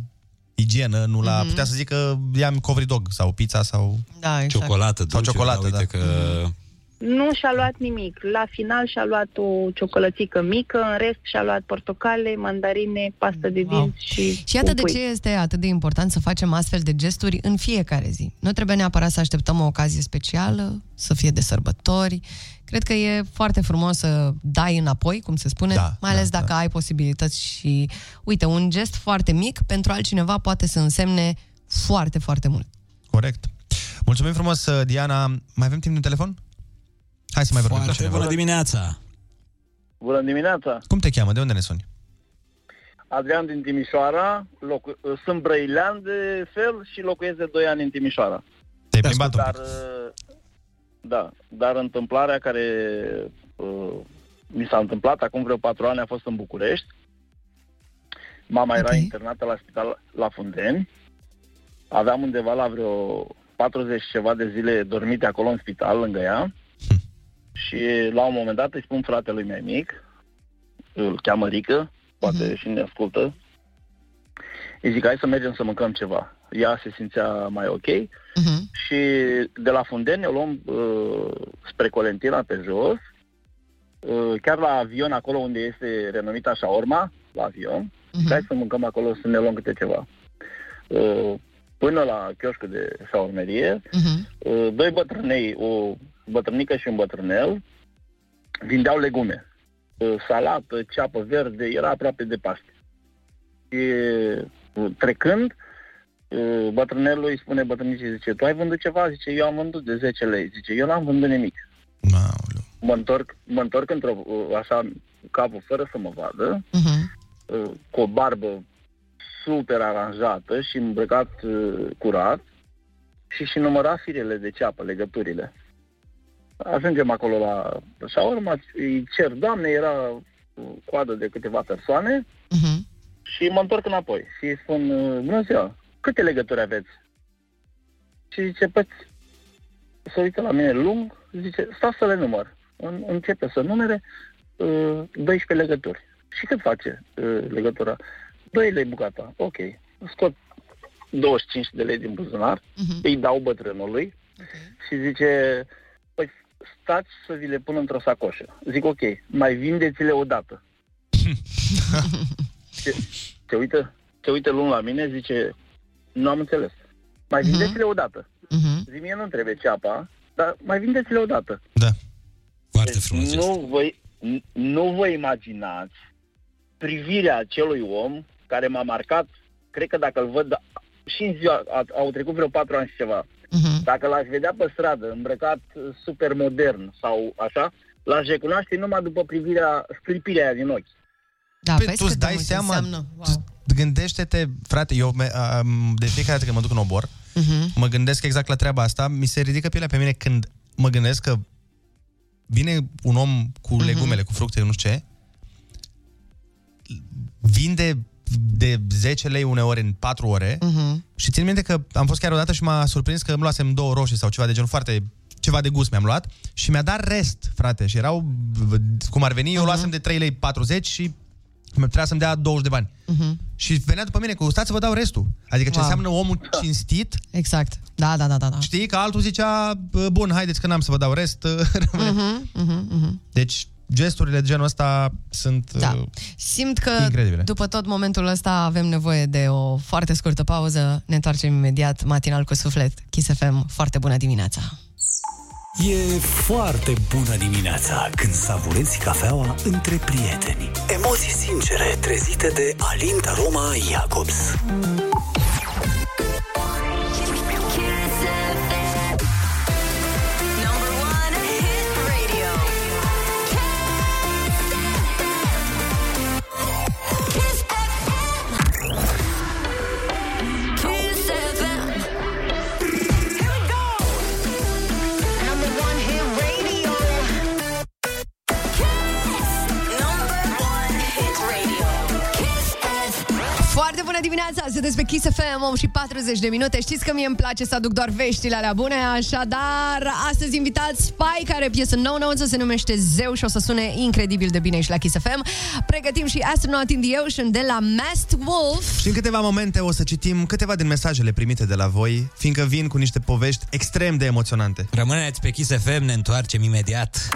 igienă, nu la... Mhm. Putea să zic că i-am covridog sau pizza sau... Da, exact. Ciocolată, Sau dulce, ciocolată, da, uite da. că... Nu și-a luat nimic. La final și-a luat o ciocolățică mică, în rest și-a luat portocale, mandarine, pastă de dinți și Și iată un de pui. ce este atât de important să facem astfel de gesturi în fiecare zi. Nu trebuie neapărat să așteptăm o ocazie specială, să fie de sărbători. Cred că e foarte frumos să dai înapoi, cum se spune, Da, mai ales dacă ai posibilități și, uite, un gest foarte mic pentru altcineva poate să însemne foarte, foarte mult. Corect. Mulțumim frumos, uh, Diana. Mai avem timp de telefon? Hai să mai vorbim cu Foarte cineva. bună dimineața! Bună dimineața! Cum te cheamă? De unde ne suni? Adrian din Timișoara, locu- sunt brăilean de fel și locuiesc de 2 ani în Timișoara. Te-ai plimbat un Dar, pic. uh, da, dar întâmplarea care uh, mi s-a întâmplat acum vreo patru ani a fost în București. Mama era Ok. internată la spital la Fundeni. Aveam undeva la vreo 40 și ceva de zile dormite acolo în spital, lângă ea. Și la un moment dat îi spun fratelui mai mic, îl cheamă Rică, poate și ne ascultă. Îi zic, hai să mergem să mâncăm ceva. Ea se simțea mai ok Mhm. și de la Fundeni o luăm uh, spre Colentina pe jos, uh, chiar la avion, acolo unde este renumita șaorma, la avion, Mhm. hai să mâncăm acolo să ne luăm câte ceva. Uh, până la chioșcul de șaormerie, Mhm. uh, doi bătrânei, o bătrânică și un bătrânel, vindeau legume. Uh, salată, ceapă verde, era aproape de Paște. Și uh, trecând, uh, bătrânelul îi spune bătrânicii, zice, tu ai vândut ceva? Zice, eu am vândut de 10 lei. Zice, eu n-am vândut nimic. Mă întorc, mă întorc într-o, uh, așa, cu capul fără să mă vadă, Mhm. uh, cu o barbă super aranjată și îmbrăcat uh, curat și și număra firele de ceapă, legăturile. Ajungem acolo la șaurma, îi cer, doamne, era uh, coadă de câteva persoane Mhm. și mă întorc înapoi și îi spun, uh, bună ziua, câte legături aveți? Și zice, păi, se uită la mine lung, zice, stau să le număr. În- Începe să numere uh, 12 legături. Și cât face uh, legătura? 2 lei bucata. Ok. Scot 25 de lei din buzunar, Mhm. îi dau bătrânului și zice, păi stați să vi le pun într-o sacoșă. Zic, ok, mai vindeți-le odată. se, se uită, se uită lung la mine, zice, nu am înțeles. Mai vindeți-le odată. Mhm. Zic, mie nu trebuie ceapa, dar mai vindeți-le odată. Da. Foarte frumos Nu vă, nu vă imaginați privirea acelui om care m-a marcat, cred că dacă îl văd și în ziua, a- au trecut vreo patru ani și ceva, Mhm. dacă l-aș vedea pe stradă, îmbrăcat uh, super modern sau așa, l-aș recunoaște numai după privirea, sclipirea aia din ochi. Da, Păi vezi tu cât îți de dai mult seama, înseamnă. tu gândește-te, frate, eu me- am- de fiecare dată când mă duc în obor, Mhm. mă gândesc exact la treaba asta, mi se ridică pielea pe mine când mă gândesc că vine un om cu Mhm. legumele, cu fructe, nu știu ce, vinde de 10 lei uneori în 4 ore Mhm. și țin minte că am fost chiar odată și m-a surprins că îmi luasem două roșii sau ceva de genul foarte ceva de gust mi-am luat și mi-a dat rest, frate, și erau, cum ar veni, eu luasem de 3 lei 40 și trebuia să-mi dea 20 de bani. Mhm. Și venea după mine cu stați să vă dau restul. Adică ce Wow. înseamnă omul cinstit. Exact. Da, da, da, da. da. Știi că altul zicea, "Bă, bun, haideți că n-am să vă dau rest. rămâne." Mhm, mhm, mhm. Deci gesturile de genul ăsta sunt Da. uh, Simt că Incredibile. după tot momentul ăsta avem nevoie de o foarte scurtă pauză. Ne întoarcem imediat matinal cu suflet. Kiss FM, foarte bună dimineața! E foarte bună dimineața când savurezi cafeaua între prieteni. Emoții sincere trezite de Alinta Roma Jacobs. Number Foarte bună dimineața! Sunteți pe Kiss FM, om și 40 de minute. Știți că mie îmi place să aduc doar veștile alea bune, așadar, astăzi invitați Spy, care piesă nouă nouță se numește Zeu și o să sune incredibil de bine și la Kiss FM. Pregătim și Astronaut in the Ocean de la Masked Wolf. Și în câteva momente o să citim câteva din mesajele primite de la voi, fiindcă vin cu niște povești extrem de emoționante. Rămâneți pe Kiss FM, ne întoarcem imediat.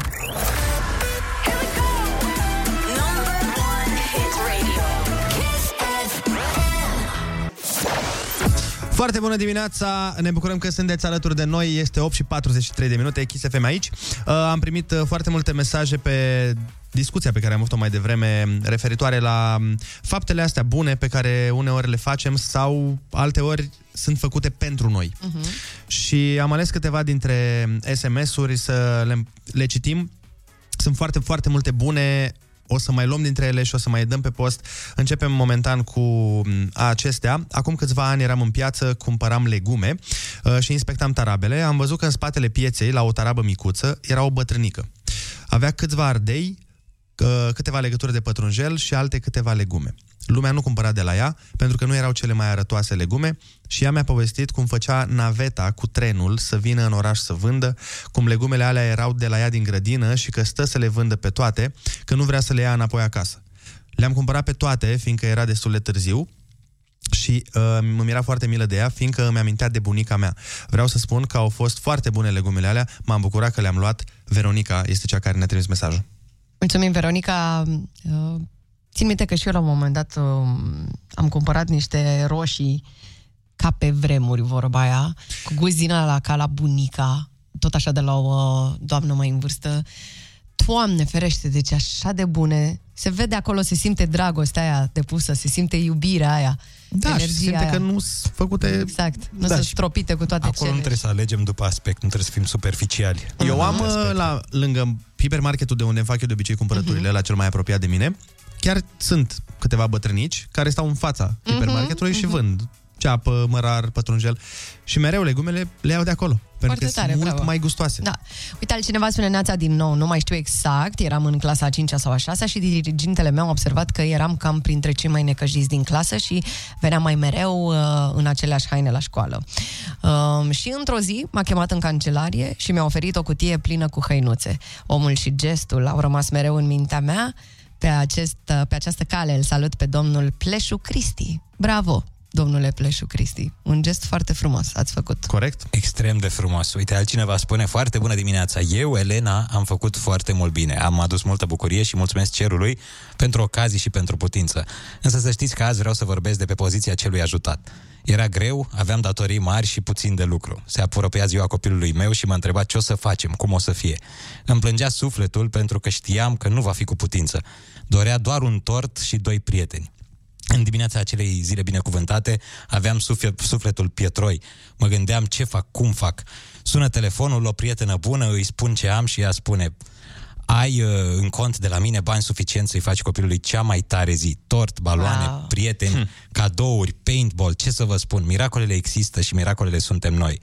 Foarte bună dimineața, ne bucurăm că sunteți alături de noi, este 8 și 43 de minute, Kiss FM aici. Uh, am primit uh, foarte multe mesaje pe discuția pe care am avut-o mai devreme referitoare la um, faptele astea bune pe care uneori le facem sau alteori sunt făcute pentru noi. Și am ales câteva dintre SMS-uri să le, le citim. Sunt foarte, foarte multe bune. O să mai luăm dintre ele și o să mai dăm pe post. Începem momentan cu m, acestea. Acum câțiva ani eram în piață, cumpăram legume uh, și inspectam tarabele. Am văzut că în spatele pieței, la o tarabă micuță, era o bătrânică. Avea câțiva ardei, uh, câteva legături de pătrunjel și alte câteva legume. Lumea nu cumpăra de la ea pentru că nu erau cele mai arătoase legume și ea mi-a povestit cum făcea naveta cu trenul să vină în oraș să vândă, cum legumele alea erau de la ea din grădină și că stă să le vândă pe toate, că nu vrea să le ia înapoi acasă. Le-am cumpărat pe toate, fiindcă era destul de târziu, și uh, îmi era foarte milă de ea, fiindcă îmi amintea de bunica mea. Vreau să spun că au fost foarte bune legumele alea, m-am bucurat că le-am luat. Veronica este cea care ne-a trimis mesajul. Mulțumim, Veronica. Uh, Țin minte că și eu la un moment dat uh, am cumpărat niște roșii ca pe vremuri, vorba aia, cu gust din ăla ca la bunica, tot așa de la o uh, doamnă mai în vârstă. Doamne ferește, deci așa de bune. Se vede acolo, se simte dragostea aia depusă, se simte iubirea aia. Da, și se energia simte aia. că nu sunt făcute... Exact, nu Da, sunt și stropite cu toate Acolo nu cele. trebuie să alegem după aspect, nu trebuie să fim superficiali. Eu am Aspect. uh, la, lângă hipermarketul de unde îmi fac eu de obicei cumpărăturile, Mhm. la cel mai apropiat de mine, chiar sunt câteva bătrânici care stau în fața Mhm, hipermarketului și vând ceapă, mărar, pătrunjel și mereu legumele le iau de acolo. Pentru Foarte că tare, sunt mult bravo. mai gustoase. Da. Uite, altcineva spune Neața din nou, nu mai știu exact, eram în clasa a 5 sau a 6 și dirigintele meu a observat că eram cam printre cei mai necăjiți din clasă și veneam mai mereu uh, în aceleași haine la școală. Uh, și într-o zi m-a chemat în cancelarie și mi-a oferit o cutie plină cu hăinuțe. Omul și gestul au rămas mereu în mintea mea. Pe, acest, pe această cale îl salut pe domnul Pleșu Cristi. Bravo! Domnule Pleșu Cristi, un gest foarte frumos ați făcut. Corect? Extrem de frumos. Uite, altcineva spune foarte bună dimineața. Eu, Elena, am făcut foarte mult bine. Am adus multă bucurie și mulțumesc cerului pentru ocazii și pentru putință. Însă să știți că azi vreau să vorbesc de pe poziția celui ajutat. Era greu, aveam datorii mari și puțin de lucru. Se apropia ziua copilului meu și mă întreba ce o să facem, cum o să fie. Îmi plângea sufletul pentru că știam că nu va fi cu putință. Dorea doar un tort și doi prieteni. În dimineața acelei zile binecuvântate, aveam suflet, sufletul pietroi. Mă gândeam ce fac, cum fac. Sună telefonul, o prietenă bună, îi spun ce am și ea spune ai uh, în cont de la mine bani suficient să-i faci copilului cea mai tare zi. Tort, baloane, Wow. wow. prieteni, hm. cadouri, paintball, ce să vă spun. Miracolele există și miracolele suntem noi.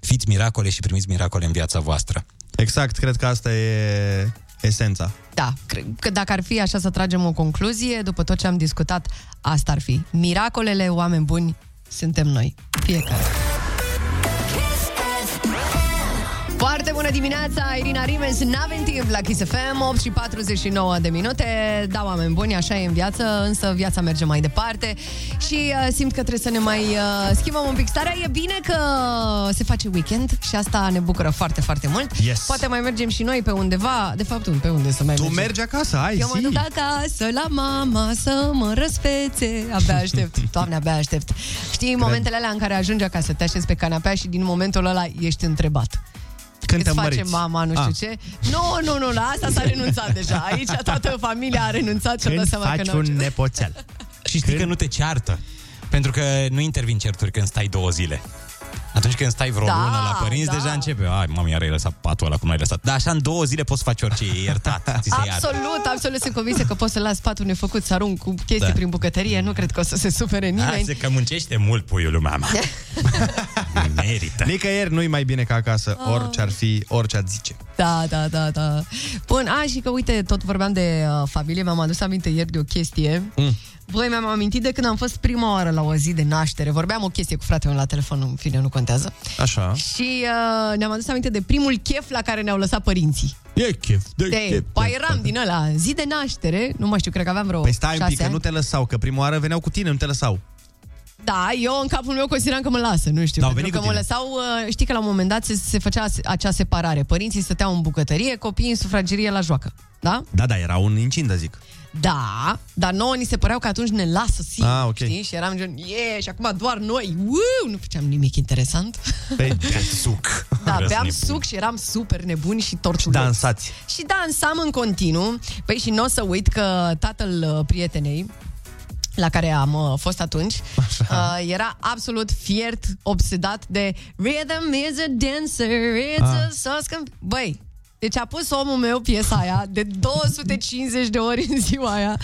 Fiți miracole și primiți miracole în viața voastră. Exact, cred că asta e esența. Da, cred că dacă ar fi așa să tragem o concluzie, după tot ce am discutat, asta ar fi. Miracolele, oameni buni, suntem noi. Fiecare. Bună dimineața, Irina Rimens, n-avem timp la Kiss FM, 8 și 49 de minute. Da, oameni buni, așa e în viață, însă viața merge mai departe și uh, simt că trebuie să ne mai uh, schimbăm un pic starea. E bine că se face weekend și asta ne bucură foarte, foarte mult. Yes. Poate mai mergem și noi pe undeva, de fapt, pe unde să mai Tu mergem? mergi acasă, hai, Eu mă zi. duc acasă la mama să mă răspețe. Abia aștept. Doamne, abia aștept. Știi, momentele alea în care ajungi acasă, te așezi pe canapea și din momentul ăla ești întrebat. Când Îți te face măriți. mama, nu știu Ah. ce. Nu, nu, nu, la asta s-a renunțat deja. Aici toată familia a renunțat și a dat Când seama că faci n-au un ce- nepoțel. Și știi că nu te ceartă. Pentru că nu intervin certuri când stai două zile. Atunci când stai vreo Da, lună la părinți, da. deja începe. Ai, mami, iar ai lăsat patul ăla cum l-ai lăsat. Dar așa în două zile poți face orice, e iertat. Ți se iartă. Absolut, absolut sunt convinsă că poți să las patul nefăcut să arunc cu chestii Da. prin bucătărie. Nu cred că o să se supere nimeni. Lasă că muncește mult puiul lui mama. Merită. Nicăieri nu-i mai bine ca acasă, Ah. orice ar fi, orice ar zice. Da, da, da, da. Bun, a, și că uite, tot vorbeam de uh, familie, mi-am adus aminte ieri de o chestie. Mm. Voi mi-am amintit de când am fost prima oară la o zi de naștere. Vorbeam o chestie cu fratele meu la telefon, în fine, nu contează. Așa. Și uh, ne-am adus aminte de primul chef la care ne-au lăsat părinții. E chef, de De, păi eram din ăla, zi de naștere, nu mai știu, cred că aveam vreo Păi stai un șase pic, că ani. nu te lăsau, că prima oară veneau cu tine, nu te lăsau. Da, eu în capul meu consideram că mă lasă, nu știu. Da, au pentru venit că cu mă tine. lăsau, uh, știi că la un moment dat se, se făcea acea separare. Părinții stăteau în bucătărie, copiii în sufragerie la joacă. Da? Da, da, era un incindă, zic. Da, dar nouă ni se păreau că atunci ne lasă singuri, Ah, ok. știi? Și eram gen, yeah, și acum doar noi, Woo! nu făceam nimic interesant. Păi, suc. Da, Vreau să beam ne suc și eram super nebuni și tortuleți. dansați. Și dansam în continuu. Păi și nu o să uit că tatăl uh, prietenei, la care am uh, fost atunci, uh, era absolut fiert, obsedat de Rhythm is a dancer, it's Ah. a sauce... com-" Băi, deci a pus omul meu piesa aia de 250 de ori în ziua aia,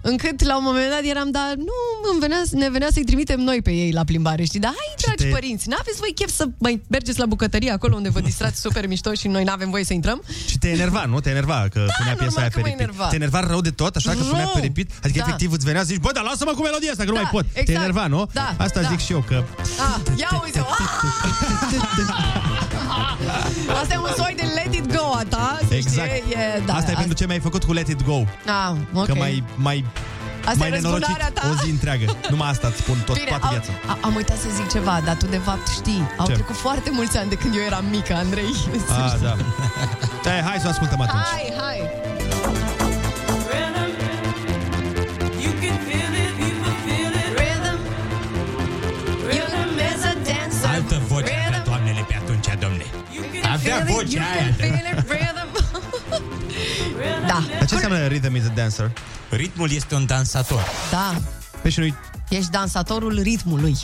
încât la un moment dat eram, dar nu, îmi venea, ne venea să-i trimitem noi pe ei la plimbare, știi? Dar hai, dragi te- părinți, n-aveți voi chef să mai mergeți la bucătărie acolo unde vă distrați super mișto și noi n-avem voie să intrăm? Și te enerva, nu? Te enerva că punea piesa normal aia că pe mă repeat. enerva. Te enerva rău de tot, așa că Nu. punea pe repeat? Adică Da. efectiv îți venea să zici, bă, dar lasă-mă cu melodia asta, că nu Da, mai pot. Te exact. enerva, nu? Da, Asta da. zic și eu, că Ah, ia uite Asta e un soi de let it go a ta să Exact. știi, e, da, Asta e pentru ce mi-ai făcut cu Let It Go. Ah, ok. Că mai, mai, Asta mai e nenorocit răzbunarea ta? o zi întreagă. Numai asta îți spun tot, Bine, toată am, viața. a- am uitat să zic ceva, dar tu de fapt știi. Au Ce? trecut foarte mulți ani de când eu eram mică, Andrei. Ah, da. Hai, hai să o ascultăm atunci. Hai, hai. Vocea you aia. can feel it, rhythm. Da, Dar ce înseamnă Rhythm is a Dancer? Ritmul este un dansator. da. Păi și nu Ești dansatorul ritmului.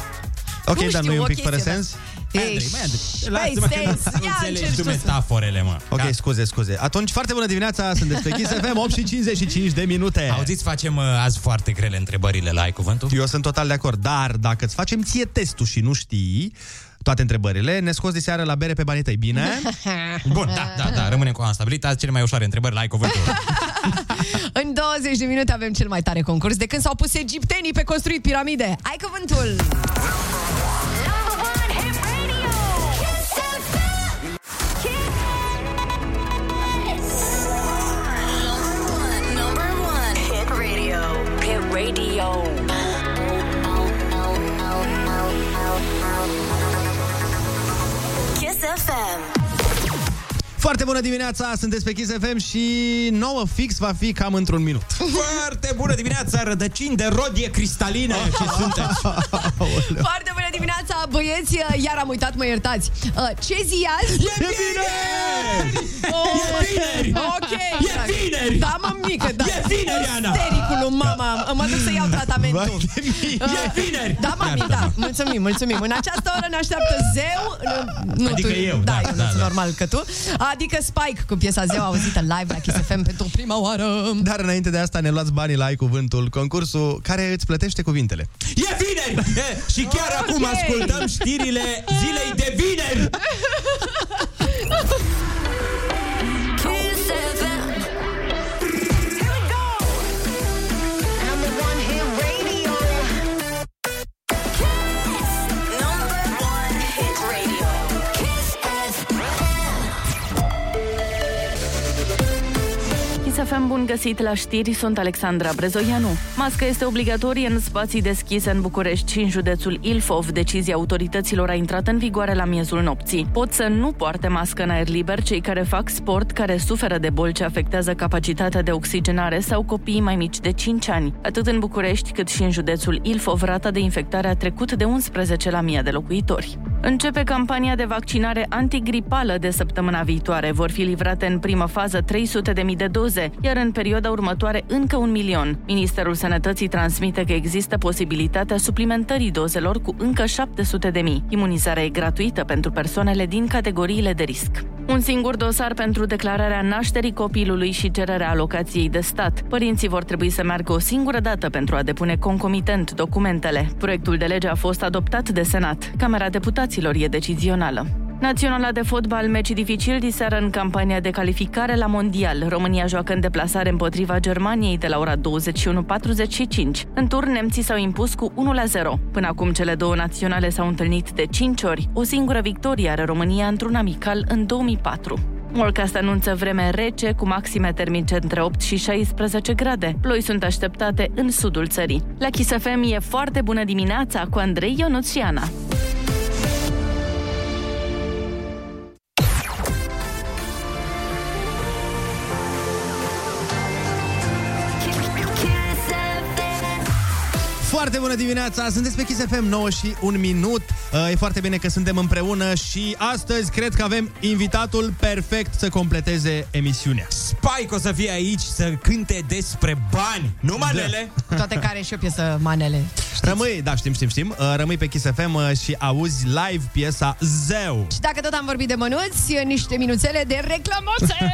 Ok, Nu dar știu, nu e un o pic fără chestie de- sens? Hai, Andrei, mai Andrei, Băi, lasă-mă că sens, nu ia, înțelegi încerci tu tu să- metaforele, mă. Ok, Ca- scuze, scuze. Atunci, foarte bună dimineața, sunteți pe Kiss FM, 8 și 55 de minute. Auziți, facem uh, azi foarte grele întrebările la ai cuvântul? Eu sunt total de acord, dar dacă îți facem ție testul și nu știi toate întrebările, ne scoți de seară la bere pe banii tăi, bine? Bun, da, da, da, rămânem cu am stabilit. Azi cele mai ușoare întrebări la ai cuvântul. În 20 de minute avem cel mai tare concurs de când s-au pus egiptenii pe construit piramide. Ai cuvântul! Number one, hit radio. FM. Foarte bună dimineața, sunteți pe Kiss FM și nouă fix va fi cam într-un minut. Foarte bună dimineața, rădăcini de rodie cristalină ce sunteți. Foarte bună dimineața, băieți, iar am uitat, mă iertați. Uh, Ce zi e azi? E vineri! Oh, E vineri! Ok. E vineri! Da, mă, mică, da. E vineri, Ana! Stericul lui mama. Mă duc să iau tratamentul. E vineri! Da, mami, da. Mulțumim, mulțumim. În această oră ne așteaptă Zeu. Nu, Adică tu, eu, Da, da, eu da, nu da. normal că tu. Adică Spike cu piesa Zeu auzită live la Kiss FM pentru prima oară. Dar înainte de asta ne luați banii la Ai Cuvântul, concursul care îți plătește cuvintele. E vineri! E, și chiar Ok. acum ascultăm știrile zilei de vineri! Chisafem bun găsit la știri, sunt Alexandra Brezoianu. Masca este obligatorie în spații deschise în București și în județul Ilfov. Decizia autorităților a intrat în vigoare la miezul nopții. Pot să nu poarte mască în aer liber cei care fac sport, care suferă de boli ce afectează capacitatea de oxigenare sau copiii mai mici de 5 ani. Atât în București cât și în județul Ilfov, rata de infectare a trecut de 11 la 1000 de locuitori. Începe campania de vaccinare antigripală de săptămâna viitoare. Vor fi livrate în primă fază 300.000 de doze, iar în perioada următoare încă un milion. Ministerul Sănătății transmite că există posibilitatea suplimentării dozelor cu încă 700.000. Imunizarea e gratuită pentru persoanele din categoriile de risc. Un singur dosar pentru declararea nașterii copilului și cererea alocației de stat. Părinții vor trebui să meargă o singură dată pentru a depune concomitent documentele. Proiectul de lege a fost adoptat de Senat. Camera Deputaților e decizională. Naționala de fotbal, meci dificil diseară în campania de calificare la Mondial. România joacă în deplasare împotriva Germaniei de la ora 21.45. În tur, nemții s-au impus cu 1-0. Până acum, cele două naționale s-au întâlnit de 5 ori. O singură victorie are România într-un amical în 2004. Morcast anunță vreme rece, cu maxime termice între 8 și 16 grade. Ploi sunt așteptate în sudul țării. La Kiss FM e foarte bună dimineața cu Andrei Ionuț și Ana. Foarte bună dimineața, sunteți pe Kiss FM 9 și un minut. Uh, E foarte bine că suntem împreună și astăzi cred că avem invitatul perfect să completeze emisiunea. Spike o să fie aici să cânte despre bani, nu manele? Cu toate care e și o piesă manele. Rămâi, da, știm, știm, știm. Uh, Rămâi pe Kiss FM uh, și auzi live piesa Zeu. Și dacă tot am vorbit de mănuți, niște minuțele de reclamoțe!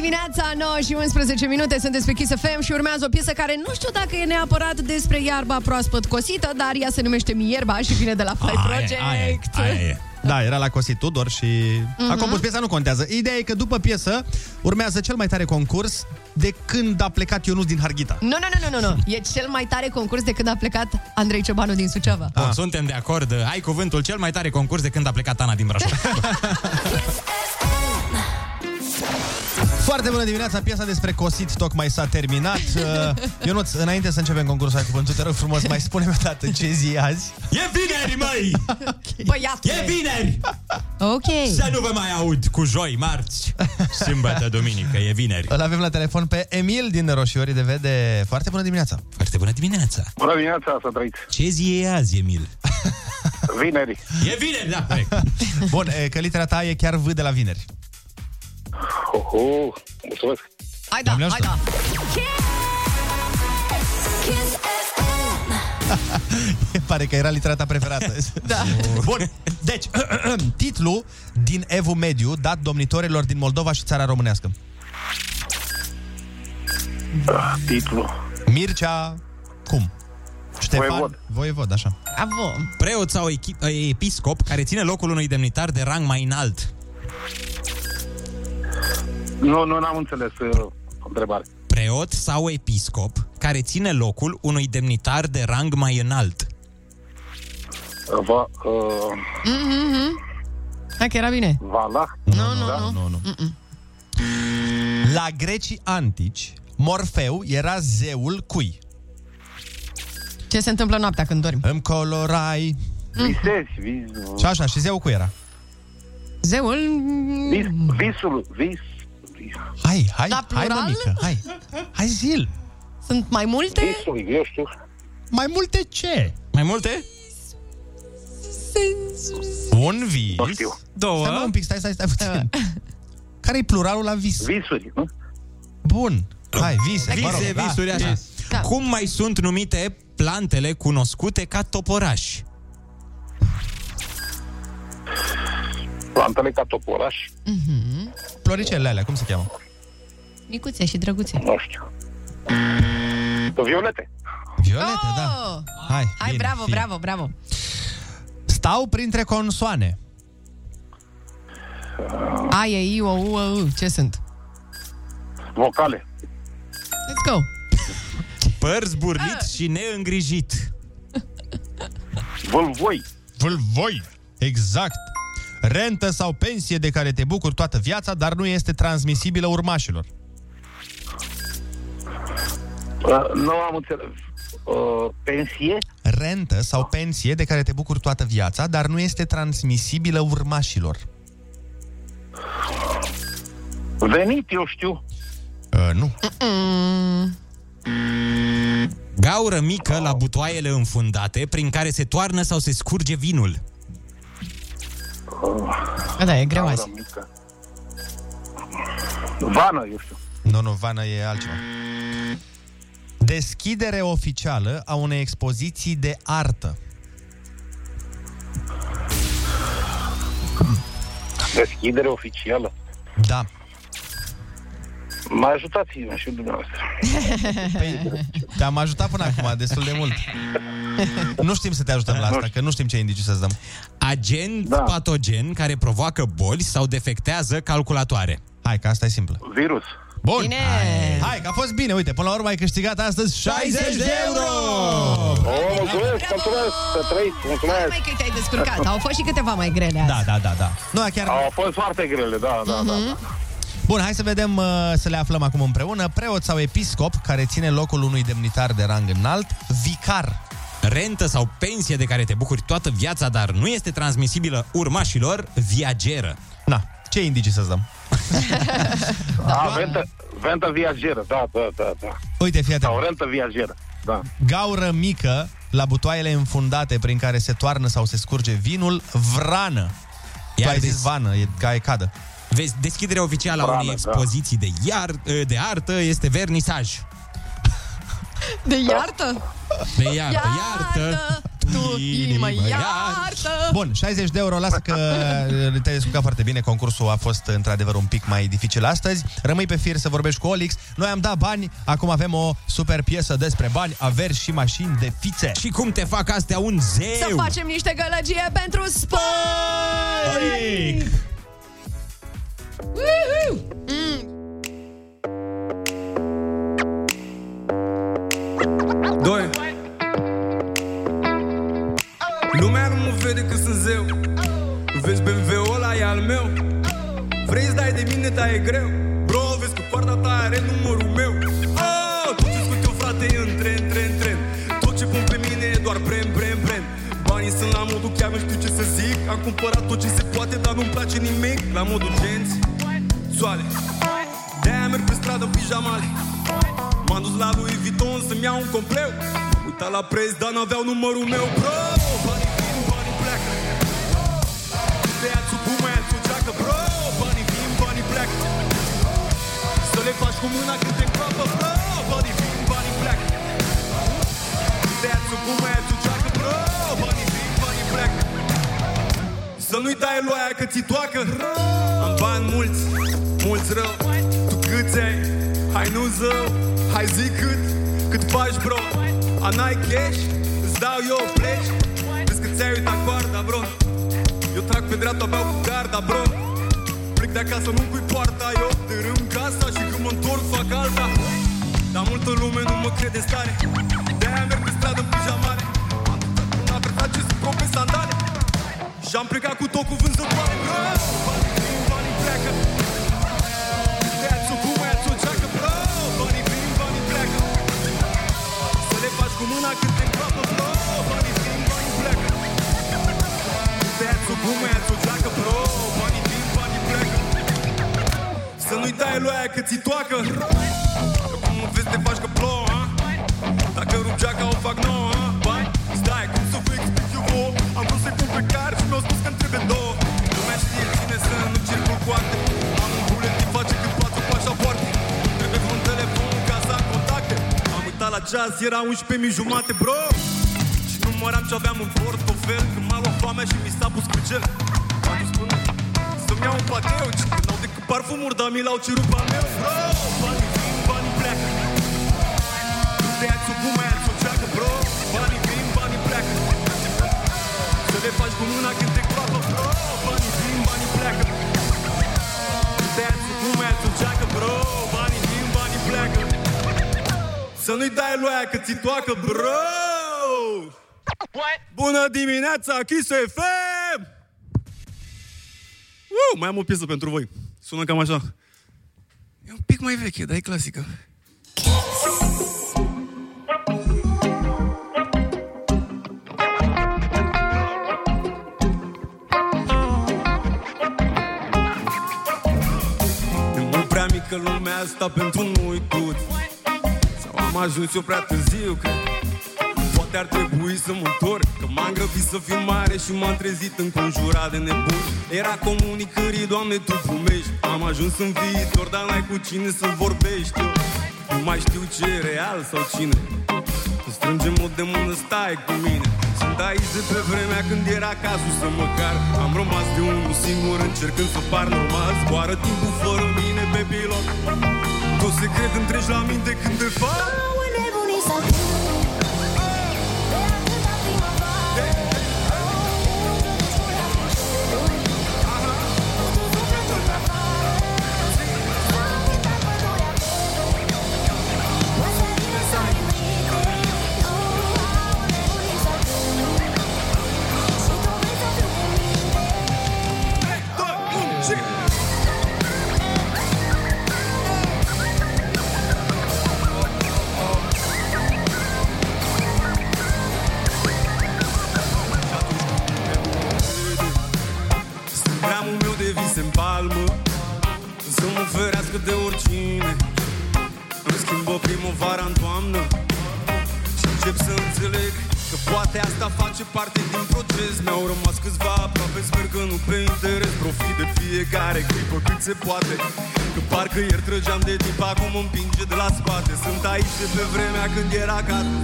dimineața, 9 și 11 minute, sunteți pe Kiss FM și urmează o piesă care nu știu dacă e neapărat despre iarba proaspăt cosită, dar ea se numește Mierba și vine de la Fly Project. aia e. Da, era la Cosi Tudor și Mhm. a compus piesa, nu contează. Ideea e că după piesă urmează cel mai tare concurs de când a plecat Ionus din Harghita. Nu, nu, nu, nu, nu, nu. E cel mai tare concurs de când a plecat Andrei Ciobanu din Suceava. Bun, suntem de acord. Ai cuvântul cel mai tare concurs de când a plecat Ana din Brașov. Foarte bună dimineața, piesa despre Cosit tocmai s-a terminat. Uh, Ionuț, înainte să începem concursul, ai cuvântul, te rog frumos, mai spune-mi o dată ce zi e azi. E vineri, măi! Băiatule. E vineri! Ok. Să nu vă mai aud cu joi, marți, sâmbătă, duminică, e vineri. Îl avem la telefon pe Emil din Roșiorii de Vede. Foarte bună dimineața! Foarte bună dimineața! Bună dimineața, să trăiți. Ce zi e azi, Emil? Vineri. E vineri, da, corect. Bun, e, că litera ta e chiar V de la vineri. Oho, mulțumesc. Hai da, Doamne hai da. Kiss FM. Pare că era litera ta preferată. Da. Bun, deci, titlu din Evul Mediu dat domnitorilor din Moldova și țara românească. Titlu. Mircea, cum? Ștefan Voievod. Voievod, așa. Bravo. Preot sau echi- episcop care ține locul unui demnitar de rang mai înalt. Nu, nu n-am înțeles uh, întrebare. Preot sau episcop care ține locul unui demnitar de rang mai înalt. Va, uh, Mhm. Hai că era bine. Valah? Nu, nu, Da? nu. Nu, nu. La grecii antici, Morfeu era zeul cui? Ce se întâmplă noaptea când dormi? Îmi colorai. Visezi, vis, Și așa, și zeul cu era. Zeul... vis, visul, vis. Hai, hai, La hai, plural? mămică, hai. Hai, zil. Sunt mai multe? Visul, eu știu. Mai multe ce? Mai multe? Un vis. Nu știu. Două. Stai mă, un pic, stai, stai, stai puțin. Care e pluralul la vis? Visuri, nu? Bun. Hai, vise. Vise, mă rog, da. visuri, așa. Da. Cum mai sunt numite plantele cunoscute ca toporași? Plantele ca toporaș, Floricele alea, cum se cheamă? Micuțe și drăguțe. nu știu. Violete. Violete, da. Oh! Hai, Hai, bine, bravo, fie. bravo, bravo. Stau printre consoane. A, E, I, O, U, E, U. Ce sunt? Vocale. Let's go. Păr zburlit și neîngrijit. Vâlvoi. Vâlvoi. Exact. Rentă sau pensie de care te bucuri toată viața, dar nu este transmisibilă urmașilor. Uh, nu am înțeles. Uh, pensie? Rentă sau pensie de care te bucuri toată viața, dar nu este transmisibilă urmașilor. Venit, eu știu. Uh, nu. Gaură mică la butoaiele înfundate prin care se toarnă sau se scurge vinul. Da, e greu Gaură azi. mică. Vană, eu știu. Nu, nu, vană e altceva. Deschidere oficială a unei expoziții de artă. Deschidere oficială. Da. Mai ajutați-mă și dumneavoastră. Păi, te-am ajutat până acum destul de mult. Nu știm să te ajutăm la asta, că nu știm ce indicii să-ți dăm. Agent da. patogen care provoacă boli sau defectează calculatoare. Hai, că asta e simplă. Virus. Bun. Bine. Hai, hai, că a fost bine. Uite, până la urmă ai câștigat astăzi 60 de euro! Oh, mulțumesc, mulțumesc, să trăiți, mulțumesc. Mai că te-ai descurcat. Au fost și câteva mai grele azi. Da, da, da, da. Nu, chiar... Au fost foarte grele, da, da, da. Bun, hai să vedem, uh, să le aflăm acum împreună. Preot sau episcop care ține locul unui demnitar de rang înalt, vicar. Rentă sau pensie de care te bucuri toată viața, dar nu este transmisibilă urmașilor, viageră. Na, ce indicii să-ți dăm? A, ventă, ventă viageră, da, da, da, da. Uite, fii atent. Sau rentă viageră, da. Gaură mică la butoaiele înfundate prin care se toarnă sau se scurge vinul, vrană. Tu Iar ai zis des- vană, e ca e cadă. Vezi, deschiderea oficială a Brană, unei da. expoziții de, iar, de artă este vernisaj. De iartă? De iartă, iartă. Tu, inimă, iartă! Bun, 60 de euro, lasă că te-ai descurcat foarte bine. Concursul a fost într-adevăr un pic mai dificil astăzi. Rămâi pe fir să vorbești cu Olix. Noi am dat bani, acum avem o super piesă despre bani, averi și mașini de fițe. Și cum te fac astea un zeu? Să facem niște gălăgie pentru sport! Woohoo! Mm. Doi. Lumea nu mă vede că sunt zeu. Vezi BMW-ul ăla e al meu. Vrei să dai de mine, dar e greu. Bro, vezi că coarda ta are numărul meu. Oh, Tot ce scot eu, frate, e în tren, tren, tren. Tot ce pun pe mine e doar brem, brem, brem. Banii sunt la modul chiar nu știu ce să zic. Am cumpărat tot ce se poate, dar nu-mi place nimic. La modul genți, soale De-aia merg pe stradă în pijamale. M-am dus la Louis Vuitton să-mi iau un compleu. Uitat la preț, dar n-aveau numărul meu. Bro, banii vin, banii pleacă. Te ia-ți o bumă, ia-ți o geacă. Bro, banii vin, banii pleacă. Să le faci cu mâna când te încroapă Bro, banii vin, banii pleacă. Te ia-ți o bumă, ia-ți o geacă. Bro, banii vin, banii pleacă. Să nu-i dai loaia că ți toacă. Am bani mulți, mulți rău. Tu câți ai? Hai nu zău. Hai zi cât, cât faci bro. A n-ai cash? Îți dau eu pleci Vezi că ți-ai uitat coarda bro. Eu trag pe dreapta, beau cu garda bro. Plec de acasă, nu cui poarta Eu dărâm casa și când mă întorc fac alta. Dar multă lume nu mă crede în stare. De-aia merg pe stradă în pijamale. Am dat un apertat ce sunt pe sandale. Și-am plecat cu tot cu vânzătoare bro. Banii vin, banii pleacă cu mâna când te îngroapă bro Banii vin, banii pleacă. Tăiați-o cu măiați o geacă bro Banii vin, banii pleacă. Să nu-i dai lui aia că ți toacă. Că cum mă vezi te faci că plouă a? Dacă rup geaca o fac nouă a? Bani, stai, cum să vă explic eu vouă Am vrut să-i pun pe car Am uitat la ceas, era 11 mi jumate, bro. Și număram ce aveam în portofel Când m-a luat foamea și mi s-a pus crâcel Am dus până să-mi iau un pateu Și când au decât parfumuri, dar mi l-au cerut pe meu Bro, banii vin, banii pleacă. Tăiați-o cu măiați o ceacă, bro? Banii vin, banii pleacă. Să le faci cu mâna când te groapă, bro. Banii vin, banii pleacă. Tăiați-o cu măiați o ceacă, bro Să nu-i dai lui aia că ți toacă, bro Bună dimineața, Kiss FM! Uh, mai am o piesă pentru voi. Sună cam așa. E un pic mai veche, dar e clasică. E mult prea mică lumea asta pentru noi toți Sau am ajuns eu prea târziu, cred. Poate ar trebui să mă întorc Că m-am grăbit să fiu mare și m-am trezit înconjurat de nebuni. Era comunicării, Doamne, Tu plumești. Am ajuns în viitor, dar n-ai cu cine să vorbești. Eu Nu mai știu ce e real sau cine. Strângem-o de mână, stai cu mine. Sunt aici de pe vremea când era cazul să măcar Am rămas de unul singur încercând să par normal. Zboară timpul fără mine pe pilot Tot secret întregi la minte când te fac. Gramul fiecare clipă cât se poate. Că parcă ieri trăgeam de tip Acum mă împinge de la spate. Sunt aici de pe vremea când era gata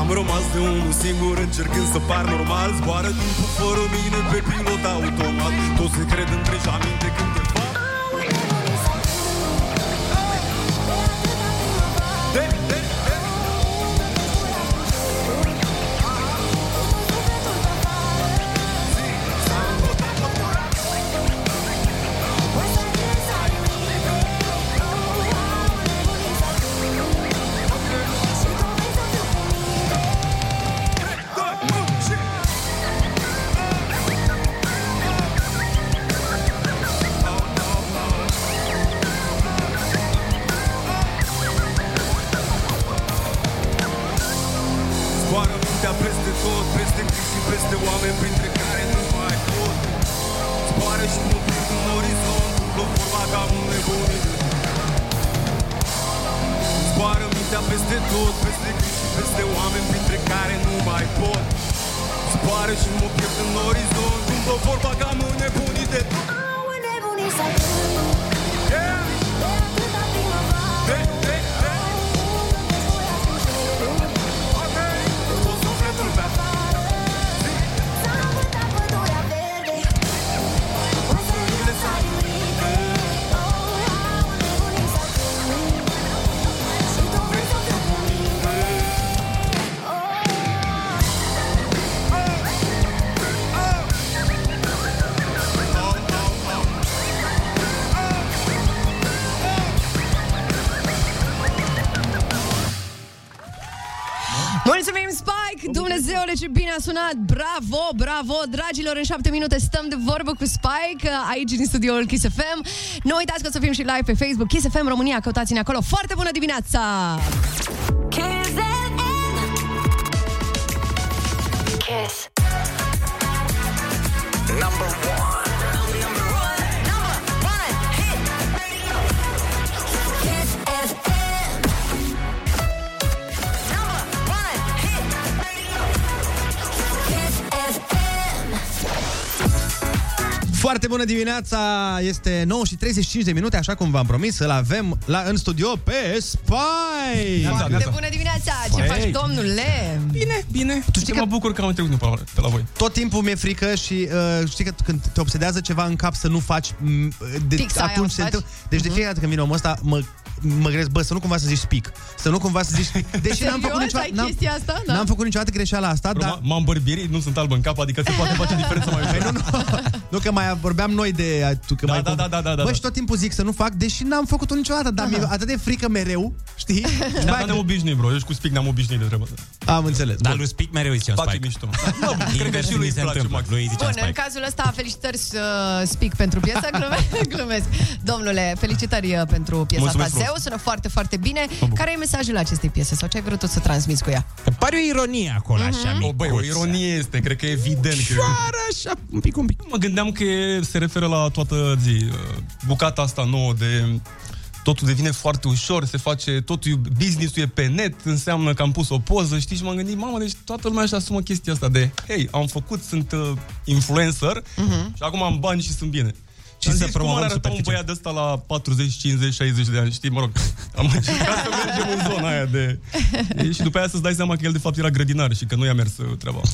am rămas de unul singur încercând să par normal. Zboară timpul fără mine pe pilot automat. Toți se cred întregi aminte când te a sunat! Bravo, bravo! Dragilor, în șapte minute stăm de vorbă cu Spike aici din studioul Kiss FM. Nu uitați că o să fim și live pe Facebook Kiss FM România. Căutați-ne acolo. Foarte bună dimineața! Bună dimineața! Este 9 și 35 de minute, așa cum v-am promis, îl avem la, în studio pe Spy! Foarte bună dimineața! Ce Hey. faci, domnule? Bine, bine. Tu știi că... mă bucur că am trecut pe la, pe la voi. Tot timpul mi-e frică și uh, știi că când te obsedează ceva în cap să nu faci, m, de, Fix aia o atunci să se faci. întâmplă. Deci de fiecare dată când vine omul ăsta, mă, mă grez, bă, să nu cumva să zici speak. Să nu cumva să zici speak. Deși n-am făcut Serios? niciodată, Ai n-am, chestia asta? Da. n-am făcut niciodată greșeala asta, Bro, dar... m- M-am bărbierit, nu sunt alb în cap, adică se poate face diferența mai ușor. Păi nu, nu, nu, că mai vorbeam noi de... Tu, că Da, mai da, da, da, da, da, Bă, da. și tot timpul zic să nu fac, deși n-am făcut-o niciodată, dar mi-e atât de frică mereu, știi? Și după Da, aia- dar ne-am obișnuit, bro. Eu și cu speak ne-am obișnuit de treaba asta. Am înțeles. Dar lui Spic mereu îi zicem Face Spike. mișto. Da, cred că Invers și lui mi îi se place, întâmplă. Max. Lui îi zicem Bun, în Spike. cazul ăsta, felicitări să speak pentru piesă. Glumesc, glumesc. Domnule, felicitări uh, pentru piesa Mulțumesc asta. Zeu, frumos. sună foarte, foarte bine. Care e mesajul acestei piese sau ce ai vrut tu să transmiți cu ea? Că pare o ironie acolo, așa, Mhm. micuță. O, băi, o ironie este, cred că e evident. Că... Ușoară, așa, un pic, un pic. Mă gândeam că e- se referă la toată zi. uh, Bucata asta nouă de totul devine foarte ușor, se face, totul, business-ul e pe net, înseamnă că am pus o poză, știi, și m-am gândit, mamă, deci toată lumea își asumă chestia asta de, hei, am făcut, sunt uh, influencer Mhm. și acum am bani și sunt bine. Și am să zis, cum promovăm ar arăta un superficial. băiat de ăsta la 40, 50, 60 de ani, știi, mă rog, am încercat să mergem în zona aia de... Și după aia să-ți dai seama că el de fapt era grădinar și că nu i-a mers uh, treaba.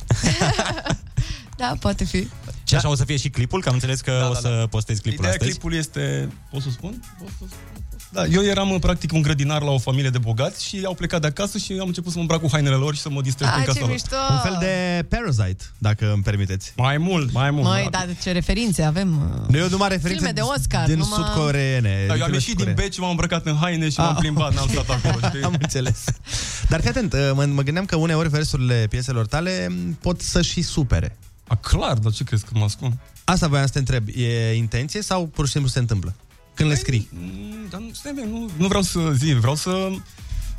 Da, poate fi. Și așa o să fie și clipul, că am înțeles că Da, o da, să da. postezi clipul Ideea astăzi. clipului este... Pot să spun? Pot să spun? Da, eu eram în practic un grădinar la o familie de bogați și au plecat de acasă și am început să mă îmbrac cu hainele lor și să mă distrez Ah, prin ce casa lor. mișto! Un fel de Parasite, dacă îmi permiteți. Mai mult, mai mult. Măi, dar ce referințe avem? uh, Nu, eu numai referințe Filme de Oscar, din numai- sud-coreene. Da, eu am filme ieșit din sud-coreene. beci, m-am îmbrăcat în haine și Ah. m-am plimbat, n-am stat acolo, știi? Am înțeles. Dar fii atent, mă, mă gândeam că uneori versurile pieselor tale m, pot să și supere. A, clar, dar ce crezi că mă ascund? Asta voiam să te întreb. E intenție sau pur și simplu se întâmplă? Când le scrii? Mm, Dar nu, stai, bine, nu, nu vreau să zic, vreau să,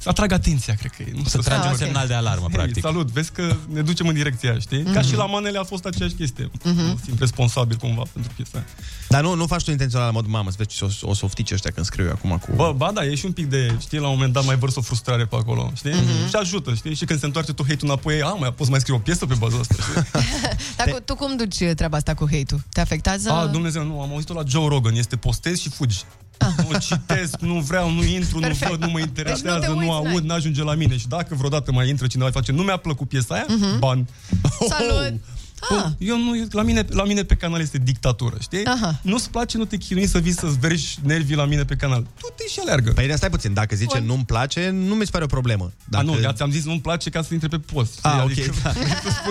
să atrag atenția, cred că e. Nu Să tragi Ah, un ok. semnal de alarmă, Hei, practic. salut, vezi că ne ducem în direcția aia, știi? Ca și la manele a fost aceeași chestie. Mă simt responsabil cumva pentru piesa aia. Dar nu, nu faci tu intențional la modul mamă, să vezi ce o, o softici ăștia când scriu eu acum cu... Bă, ba da, e și un pic de, știi, la un moment dat mai vărs o frustrare pe acolo, știi? Mm-hmm. Și ajută, știi? Și când se întoarce tu hate-ul înapoi, a, mai poți mai scrie o piesă pe baza asta, știi? Dar cu, tu cum duci treaba asta cu hate-ul? Te afectează? A, Dumnezeu, nu, am auzit-o la Joe Rogan, este postezi și fugi. Nu citesc, nu vreau, nu intru, nu Perfect. văd, nu mă Deci interesează, nu te nu, uiți, aud, n-ai. n-ajunge la mine. Și dacă vreodată mai intră cineva și face, nu mi-a plăcut piesa aia, ban. Salut! Ah. Eu nu, la mine, la mine pe canal este dictatură, știi? Aha. Nu-ți place, nu te chinui să vii să-ți vergi nervii la mine pe canal. Tu te și aleargă. Păi stai puțin, dacă zice Bun. nu-mi place, nu mi se pare o problemă. Dacă... Dacă... A, nu, ți-am zis nu-mi place ca să intre pe post. știi? Ah, ok. Adică, Da.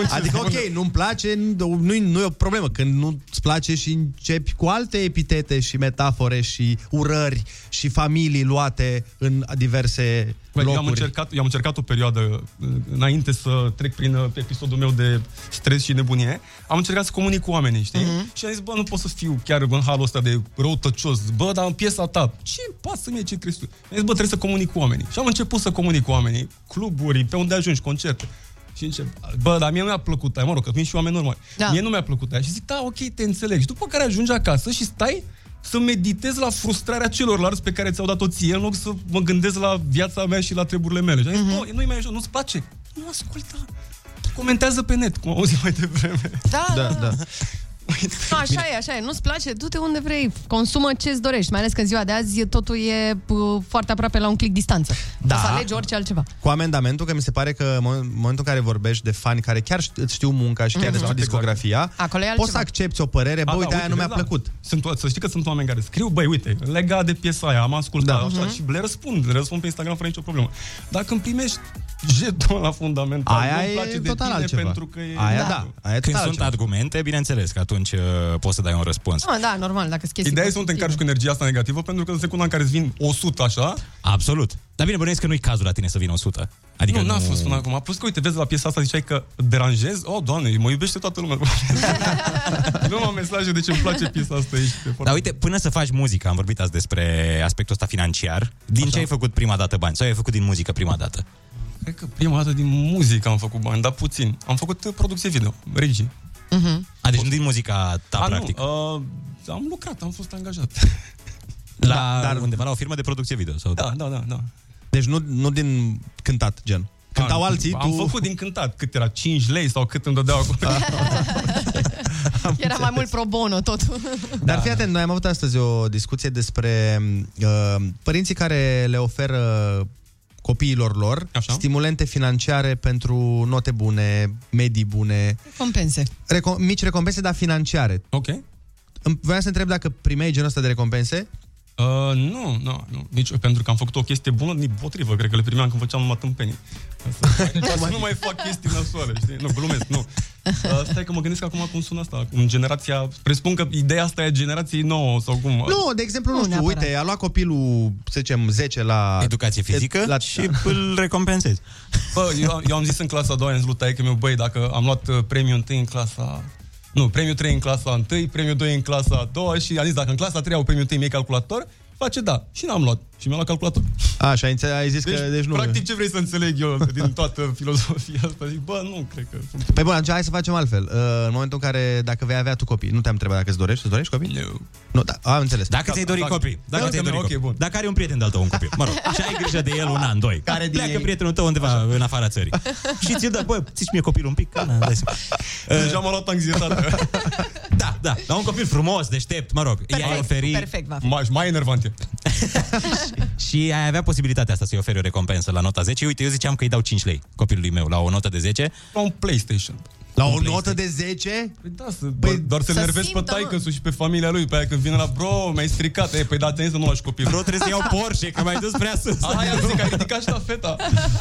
Adică, ok, nu-mi place, nu, nu, nu e o problemă. Când nu-ți place și începi cu alte epitete și metafore și urări și familii luate în diverse Băi, eu am locuri. încercat, eu am încercat o perioadă uh, înainte să trec prin uh, episodul meu de stres și nebunie, am încercat să comunic cu oamenii, știi? Mhm. Și am zis, bă, nu pot să fiu chiar în halul ăsta de răutăcios. Bă, dar în piesa ta, ce pasă mie ce crezi tu? Am zis, bă, trebuie să comunic cu oamenii. Și am început să comunic cu oamenii, cluburi, pe unde ajungi, concerte. Și încep, bă, dar mie nu mi-a plăcut aia, mă rog, că fiind și oameni normali. Da. Mie nu mi-a plăcut aia. Și zic, da, ok, te înțeleg. Și după care ajungi acasă și stai să meditez la frustrarea celorlalți pe care ți-au dat-o ție, în loc să mă gândesc la viața mea și la treburile mele. Și am zis, bă, nu-i mai așa, nu-ți place? Nu asculta. Comentează pe net, cum am auzit mai devreme. Da, Da, da. Nu, așa e, așa e. Nu-ți place? Du-te unde vrei. Consumă ce-ți dorești. Mai ales că în ziua de azi totul e p- foarte aproape la un click distanță. Da. Da. să alegi orice altceva. Cu amendamentul, că mi se pare că în momentul în care vorbești de fani care chiar ști- îți știu munca și chiar îți știu Exact, discografia, Acolo e poți altceva. să accepti o părere, bă, A, uite, da, aia nu mi-a da. plăcut. Sunt, o- să știi că sunt oameni care scriu, băi, uite, legat de piesa aia, am ascultat Da. așa, Mhm. și le răspund, le răspund pe Instagram fără nicio problemă. Dacă îmi primești jeton la fundamental, Aia nu-mi e place de total tine altceva. pentru că e... Aia da, aia e Când total sunt altceva. argumente, bineînțeles că atunci uh, poți să dai un răspuns. Ah, da, normal, dacă sunt chestii Ideea e să nu te pozitive. încarci cu energia asta negativă, pentru că în secunda în care îți vin 100 așa, Absolut. Dar bine, bănuiesc că nu-i cazul la tine să vină 100. Adică nu, n-a fost până acum. Plus că, uite, vezi, la piesa asta ziceai că deranjez. Oh, doamne, mă iubește toată lumea. nu am mesaje de ce îmi place piesa asta. Ești foarte... Dar uite, până să faci muzică, am vorbit azi despre aspectul ăsta financiar. Din Așa. ce ai făcut prima dată bani? Sau ai făcut din muzică prima dată? Cred că prima dată din muzică am făcut bani, dar puțin. Am făcut uh, producție video, regii. A, deci nu din muzica ta, A, practic. Nu, uh, am lucrat, am fost angajat. La, dar undeva la o firmă de producție video. Sau... Da, da, da, da. Deci nu, nu din cântat, gen. Cântau am, alții, Am tu... făcut din cântat. Cât era? 5 lei sau cât îmi dădeau acolo? Era mai mult pro bono totul. Dar fii atent, noi am avut astăzi o discuție despre uh, părinții care le oferă copiilor lor Așa. stimulente financiare pentru note bune, medii bune, Compense. reco- mici recompense, dar financiare. Ok. Vreau să întreb dacă primeai genul ăsta de recompense? Uh, nu, nu, nu. Nici pentru că am făcut o chestie bună, din potrivă, cred că le primeam când făceam numai tâmpenii. Ca să, ca să nu mai fac chestii nasoale, știi? Nu, glumesc, nu. Uh, stai că mă gândesc acum cum sună asta. În generația... Presupun că ideea asta e a generației nouă sau cum. Nu, de exemplu, nu, știu, uite, a luat copilul, să zicem, 10 la... Educație fizică la... și îl recompensezi. Bă, eu, eu am zis în clasa a doua, am zis lui taică meu, băi, dacă am luat uh, premiul 1 în clasa... Nu, premiul 3 în clasa 1, premiul 2 în clasa a doua și am zis, dacă în clasa 3 au premiul 1 mie calculator, face da. Și n-am luat. Și mi-am luat calculator. A, și ai, înțe- ai zis Deci, că... Deci nu... practic, ce vrei să înțeleg eu din toată filozofia asta? Zic, bă, nu, cred că... Păi bun, atunci hai să facem altfel. Uh, în momentul în care, dacă vei avea tu copii, nu te-am întrebat dacă îți dorești, îți dorești copii? Nu. Nu, da, am înțeles. Dacă ți-ai dori copii. Dacă Da, ți-ai da, dori ok, copii. bun. Dacă are un prieten de-al tău un copil. Mă rog, și ai grijă de el un an, doi. Care din Pleacă ei? prietenul tău undeva în afara țării. și ți-l dă, bă, ți mie copilul un pic. Că, na, dai seama. Deja m-a luat anxietate. da, da, dar un copil frumos, deștept, mă rog. I-ai oferi... Perfect va fi. Mai, mai enervant e. Și ai avea posibilitatea asta să-i oferi o recompensă la nota 10. Uite, eu ziceam că îi dau 5 lei copilului meu la o notă de 10. La un PlayStation. La o Un notă de 10? Păi da, să, păi, doar să-l să nervezi pe simtă, taică mă. și pe familia lui. Pe aia când vine la bro, mi-ai stricat. E, păi da, ți să nu lași copil. Bro, trebuie să iau Porsche, că m-ai dus prea sus. Aia zic, ai ridicat și feta.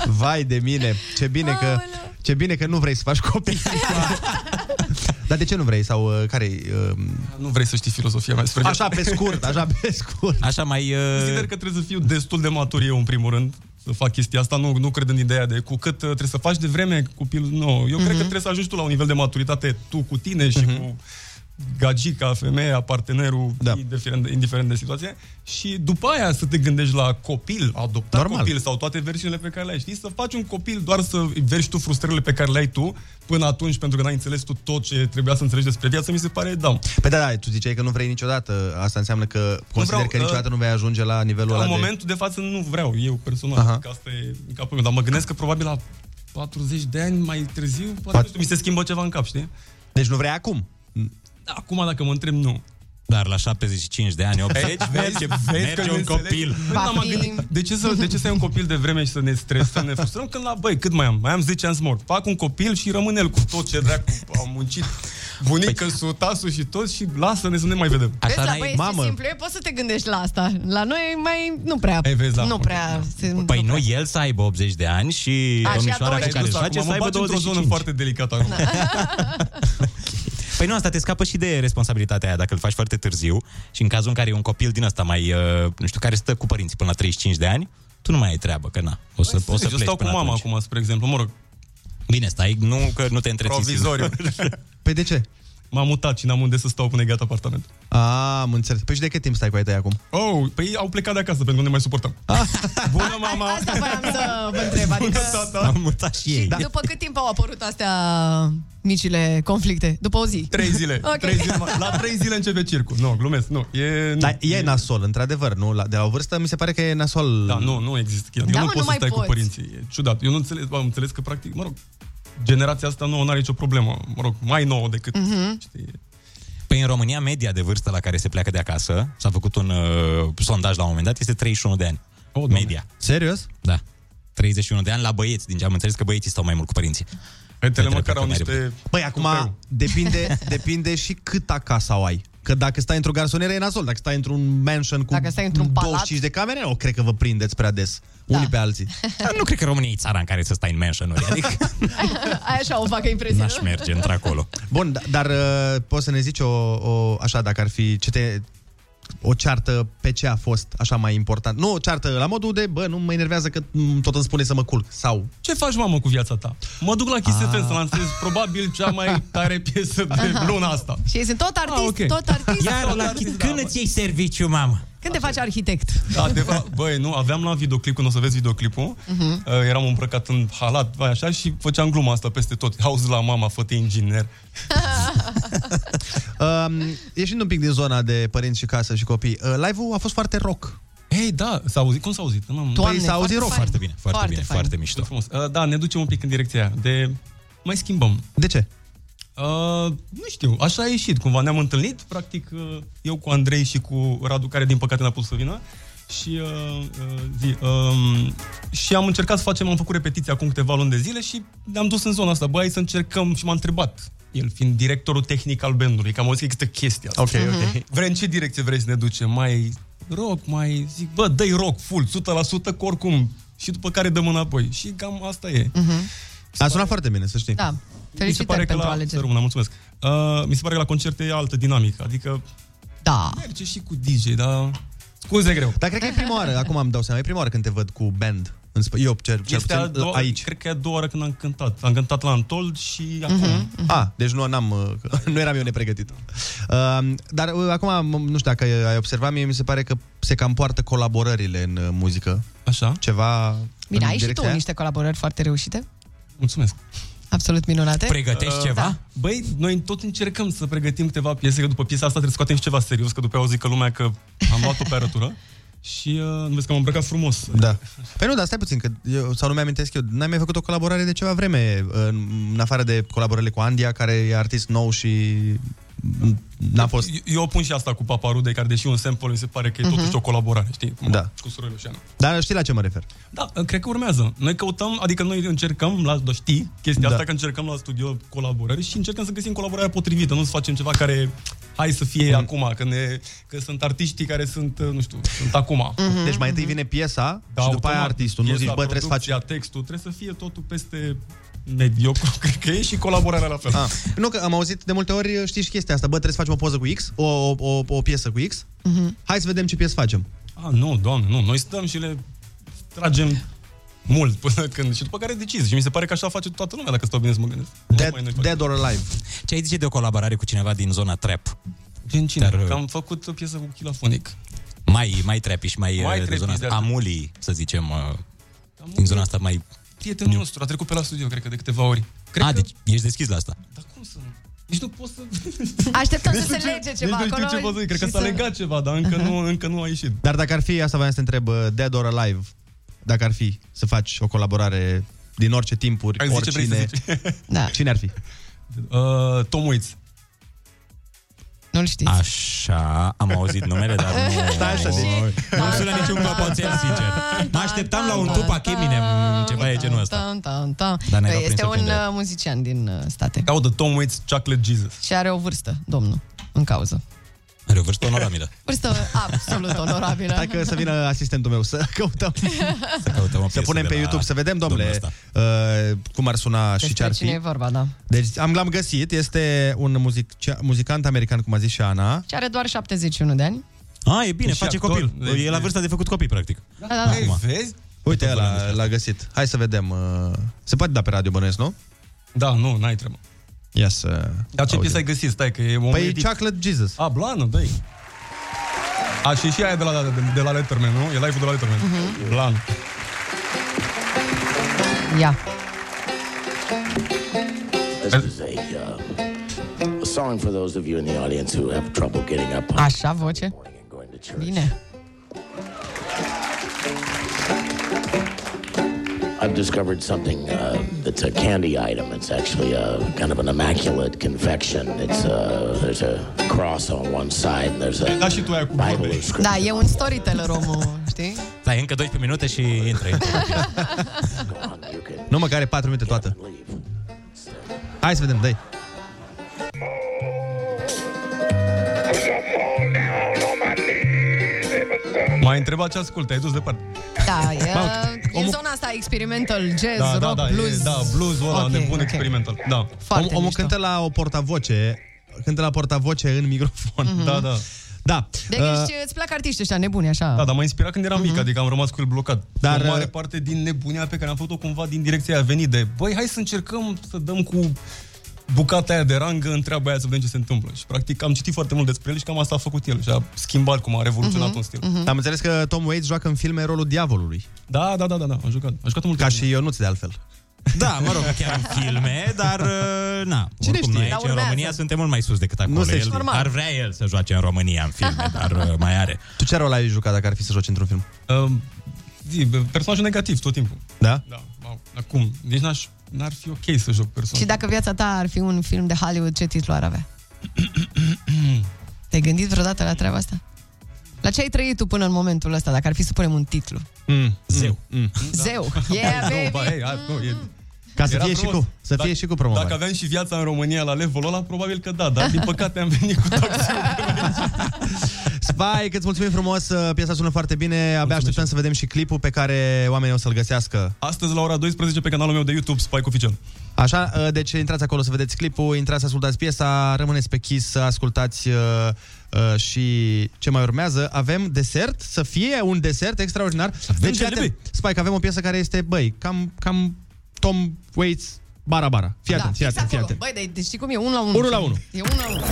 Vai de mine, ce bine că ce bine că nu vrei să faci copii. Dar de ce nu vrei? Sau uh, care uh, Nu vrei să știi filozofia mea. Spre Așa pe scurt, așa pe scurt. Așa mai... Uh... Consider că trebuie să fiu destul de matur eu, în primul rând, să fac chestia asta. Nu, nu cred în ideea de cu cât uh, trebuie să faci de vreme copilul. Nu, eu Mhm. cred că trebuie să ajungi tu la un nivel de maturitate, tu cu tine și cu gagica, femeia, partenerul, da. indiferent, de, indiferent de situație, și după aia să te gândești la copil, adoptat Normal. copil sau toate versiunile pe care le ai. Știi? Să faci un copil doar să vergi tu frustrările pe care le ai tu până atunci, pentru că n-ai înțeles tu tot ce trebuia să înțelegi despre viață, mi se pare da. Păi da, da, tu ziceai că nu vrei niciodată. Asta înseamnă că consideri vreau, că niciodată uh, nu vei ajunge la nivelul În ăla de... momentul de față nu vreau, eu personal, Aha. că asta e în capul meu, dar mă gândesc că probabil la 40 de ani mai târziu, poate nu știu, mi se schimbă ceva în cap, știi? Deci nu vrei acum? Acum, dacă mă întreb, nu. Dar la 75 de ani, 80, vezi, merge că un ne copil. înțelegi? Păi, da, m-am gândit, de ce, să, de ce să ai un copil de vreme și să ne stresăm, să ne frustrăm, când la, băi, cât mai am? Mai am 10 ani să mor. Fac un copil și rămâne el cu tot ce dracu am muncit. Bunică, păi... tasul și tot și lasă-ne să ne mai vedem. Vezi, la băieți e simplu, e, poți să te gândești la asta. La noi mai nu prea. Ei, vezi, da. Nu prea. Se, Păi nu, el să aibă 80 de ani și A, și domnișoara a cu care își face să aibă într-o zonă 25. foarte delicată acum. Păi nu, asta te scapă și de responsabilitatea aia dacă îl faci foarte târziu și în cazul în care e un copil din ăsta mai, uh, nu știu, care stă cu părinții până la 35 de ani, tu nu mai ai treabă, că na, o să, o să eu pleci stau cu până mama atunci. acum, spre exemplu, mă rog. Bine, stai, nu că nu te întrețiți Provizoriu. singur. Păi de ce? M-am mutat și n-am unde să stau până e gata apartament. A, am înțeles. Păi și de cât timp stai cu ai tăi acum? Oh, păi au plecat de acasă pentru că nu ne mai suportăm. Bună, mama! Asta voiam să vă întreb. Adică, Am mutat și ei. da. după cât timp au apărut astea micile conflicte? După o zi? Trei zile. Ok. Trei zile la trei zile începe circul. Nu, glumesc. Nu, e... Dar e nasol, într-adevăr, nu? La, de la o vârstă mi se pare că e nasol... Da, nu, nu există. Eu Da, nu mă, pot nu să mai stai cu poți. părinții. E ciudat. Eu nu înțeles, bă, am înțeles că practic, mă rog, generația asta nouă n-are nicio problemă. Mă rog, mai nouă decât... Mhm. Știi? Păi în România, media de vârstă la care se pleacă de acasă, s-a făcut un uh, sondaj la un moment dat, este 31 de ani. Oh, media. Serios? Da. 31 de ani la băieți, din ce am înțeles că băieții stau mai mult cu părinții. Fetele Fetele măcar au pleacă mai niște... Băi, acum depinde, depinde și cât acasă au ai. Că dacă stai într-o garsonieră e nasol, dacă stai într-un mansion cu Dacă stai într-un palat. 25 de camere, nu cred că vă prindeți prea des. Da. Unii pe alții. Dar nu cred că România e țara în care să stai în mansion-uri, adică Ai așa o facă impresia. n-aș merge într-acolo. Bun, da- dar uh, poți să ne zici o, o, așa, dacă ar fi, ce te, o ceartă pe ce a fost așa mai important? Nu o ceartă la modul de, bă, nu mă enervează că mm, tot îmi spune să mă culc. Sau, Ce faci, mamă, cu viața ta? Mă duc la Kiss Ah. FM să lansez probabil cea mai tare piesă de luna asta. Și ei sunt tot artist, Ah, ok. tot artist. Iar tot la artist. când îți iei serviciu, mamă? Când te faci arhitect? Adevărat, băi, nu, aveam la videoclip, când o să vezi videoclipul, Mhm. uh, eram îmbrăcat în halat, vai, așa, și făceam gluma asta peste tot. Auzi la mama, fă inginer. Um, ieșind un pic din zona de părinți și casă și copii, uh, live-ul a fost foarte rock. Ei, da, s-a auzit. Cum s-a auzit? Nu, Doamne, Păi s-a auzit rock. Foarte bine, foarte, Foarte bine, fain. foarte mișto. Frumos. Uh, da, ne ducem un pic în direcția aia. De... Mai schimbăm. De ce? Uh, nu știu, așa a ieșit. Cumva ne-am întâlnit, practic, uh, eu cu Andrei și cu Radu, care din păcate n-a putut să vină. Și, uh, uh, zi, uh, și am încercat să facem, am făcut repetiții acum câteva luni de zile și ne-am dus în zona asta. Bă, hai să încercăm și m-a întrebat el fiind directorul tehnic al bandului, că am auzit că există chestia asta. Ok, ok. Vrei în ce direcție vrei să ne ducem? Mai rock, mai zic, bă, dă rock full, 100% că oricum. Și după care dăm înapoi. Și cam asta e. A sunat foarte bine, să știi. Da. Mi se Felicitări pare că pentru la, alegere. să rămână, mulțumesc. Uh, mi se pare că la concerte e altă dinamică, adică Da. merge și cu DJ, dar scuze greu. Dar cred că e prima oară, acum am dau seama, e prima oară când te văd cu band. În sp- eu, cel, cel Este a puțin, doua, aici. Cred că e a doua oară când am cântat. Am cântat la Antold și acum. Mhm. A, deci nu, n-am, uh, nu eram eu nepregătit. Uh, dar uh, acum, m- nu știu dacă ai observat, mie mi se pare că se cam poartă colaborările în uh, muzică. Așa. Ceva Bine, în ai și tu direcția aia? niște colaborări foarte reușite. Mulțumesc. Absolut minunate. Pregătești ceva? Da. Băi, noi tot încercăm să pregătim câteva piese, că după piesa asta trebuie să scoatem și ceva serios, că după aia o zică lumea că am luat-o pe arătură. Și uh, vezi că m-am îmbrăcat frumos. Da. Păi nu, dar stai puțin, că eu, sau nu mi-amintesc eu, n-ai mai făcut o colaborare de ceva vreme, în, în afară de colaborările cu Andia, care e artist nou și n-a fost... Eu, eu o pun și asta cu Papa Rude, care deși un sample mi se pare că e Mhm. totuși o colaborare, știi? Cum Da. Cu Sură Luciano. Dar știi la ce mă refer? Da, cred că urmează. Noi căutăm, adică noi încercăm, la, da, știi, chestia Da. da. asta, că încercăm la studio colaborări și încercăm să găsim colaborarea potrivită, nu să facem ceva care, hai să fie Mhm. acum, că, ne, că sunt artiștii care sunt, nu știu, sunt acum. Deci mai întâi vine piesa și după aia artistul. Nu Piesa, zici, bă, trebuie să faci... producția, textul, trebuie să fie totul peste mediocru, cred că e și colaborarea la fel. Ah. Nu, că am auzit de multe ori, știi și chestia asta, bă, trebuie să facem o poză cu X, o, o, o, o piesă cu X, Mhm. hai să vedem ce piesă facem. Ah, nu, doamne, nu. Noi stăm și le tragem mult până când... Și după care decizi. Și mi se pare că așa face toată lumea, dacă stau bine să mă gândesc. Dead, dead or Alive. Ce ai zice de o colaborare cu cineva din zona trap? Gen cine? Dar, Că am făcut o piesă cu Chilafonic. Mai, mai trapi și mai, Mai mai de trappy, zona asta. da. Amulii, să zicem, uh, din zona asta mai... Prietenul nostru a trecut pe la studio, cred că de câteva ori. Cred A, că... deci ești deschis la asta. Dar cum să... Nici nu pot să... Așteptăm să Nici se nu știu- lege ceva nici nu acolo. știu ce vă zic. Cred că și s-a să- legat ceva, dar încă, nu, încă nu a ieșit. Dar dacă ar fi, asta voiam să te întreb, uh, Dead or Alive, dacă ar fi să faci o colaborare din orice timpuri, Hai, zi ce vrei oricine, să zici. Da. cine ar fi? Uh, Tom Waits. Nu-l știți? Așa, am auzit numele, dar nu... Stai așa, deci- Nu sună niciun clopoțel, sincer. Mă așteptam la un Tupac Eminem, ceva de genul ăsta. Tan, tan, tan. Dar n-ai luat Este prin un surprindere. uh, muzician din uh, state Caută Tom Waits Chocolate Jesus. și are o vârstă, domnul, în cauză. Are o vârstă onorabilă. Vârstă absolut onorabilă. Hai că să vină asistentul meu să căutăm, Să căutăm o să piesă punem de pe la YouTube, să vedem, domnule, domnul ăsta. uh, cum ar suna și ce Despre ar cine e fi. vorba, da. Deci am l-am găsit, este un muzic, muzicant american, cum a zis și Ana. Și are doar 71 de ani. A, e bine, Și face actor. copil. Deci- E la vârsta de făcut copii, practic. Da, da, da. Ei, vezi? Uite, ăla l-a găsit. Hai să vedem. uh, Se poate da pe radio, bănuiesc, nu? Da, nu, n-ai treabă. Ia să... Dar ce auzim. piesă ai găsit? Stai, că e Păi edit. Chocolate Jesus. A, Blană, dă A, și și aia de la, de, de la Letterman, nu? E live-ul de la Letterman. Mhm. Blan. Ia. This is a, uh, a song for those of you in the audience who have trouble getting up on Așa, voce. Bine. I've discovered something uh, that's a candy item. It's actually a kind of an immaculate confection. It's uh, there's a cross on one side and there's a Da și tu aia cu Bible vorbe. inscription. Da, e un storyteller omul, știi? Stai, încă 12 minute și intră. intră. Nu, măcar are 4 minute toată. Hai să vedem, dai. M-ai întrebat ce ascult, ai dus departe. Da, e, Mamă, e omul- zona asta experimental, jazz, Da, da, rock, da, blues. e, da, blues-ul ăla, Ok, nebun ok. experimental. Da. Foarte Om, omul mișto. cântă la o portavoce, cântă la portavoce în microfon. Mhm. Da, da. Da. Deci Uh, uh, îți plac artiști ăștia nebuni, așa. Da, dar m-a inspirat când eram mic, adică am rămas cu el blocat. Dar, Dar, o mare uh, parte din nebunia pe care am făcut-o cumva din direcția aia a venit de, băi, hai să încercăm să dăm cu bucata aia de rang întreabă aia să vedem ce se întâmplă. Și practic am citit foarte mult despre el și cam asta a făcut el și a schimbat cum a revoluționat Mhm, un stil. mhm. Am înțeles că Tom Waits joacă în filme rolul diavolului. Da, da, da, da, da, a jucat. A jucat mult. Ca și Ionuț de altfel. Da, mă rog, chiar în filme, dar uh, na, Cine oricum știe? noi Dar aici în urmează. România suntem mult mai sus decât acolo. Nu se el știe. Normal. ar vrea el să joace în România în filme, dar uh, mai are. Tu ce rol ai jucat dacă ar fi să joci într-un film? Uh, zi, personajul negativ tot timpul. Da? Da. Wow. Acum, deci n-aș, n-ar fi ok să joc personaj. Și dacă viața ta ar fi un film de Hollywood, ce titlu ar avea? Te-ai gândit vreodată la treaba asta? La ce ai trăit tu până în momentul ăsta, dacă ar fi să punem un titlu? Mm, Zeu. Mm. Zeu. Yeah, Nu, baby. bă, ei, a, nu, e... Ca să Era fie și prost. cu- să fie și cu promovare. Dacă aveam și viața în România la levelul ăla, probabil că da, dar din păcate am venit cu taxiul. Spike, îți mulțumim frumos, uh, piesa sună foarte bine, abia așteptăm să vedem și clipul pe care oamenii o să-l găsească. Astăzi la ora 12 pe canalul meu de YouTube, Spike Official. Așa, uh, deci intrați acolo să vedeți clipul, intrați să ascultați piesa, rămâneți pe Kiss să ascultați uh, uh, și ce mai urmează. Avem desert, să fie un desert extraordinar. deci, JLB. iată, Spike, avem o piesă care este, băi, cam, cam Tom Waits, bara-bara. Fii atent, fii fix atent, fii acolo. atent. Băi, de, deci știi cum e? Un la unu. Unu la unu. E un la unu.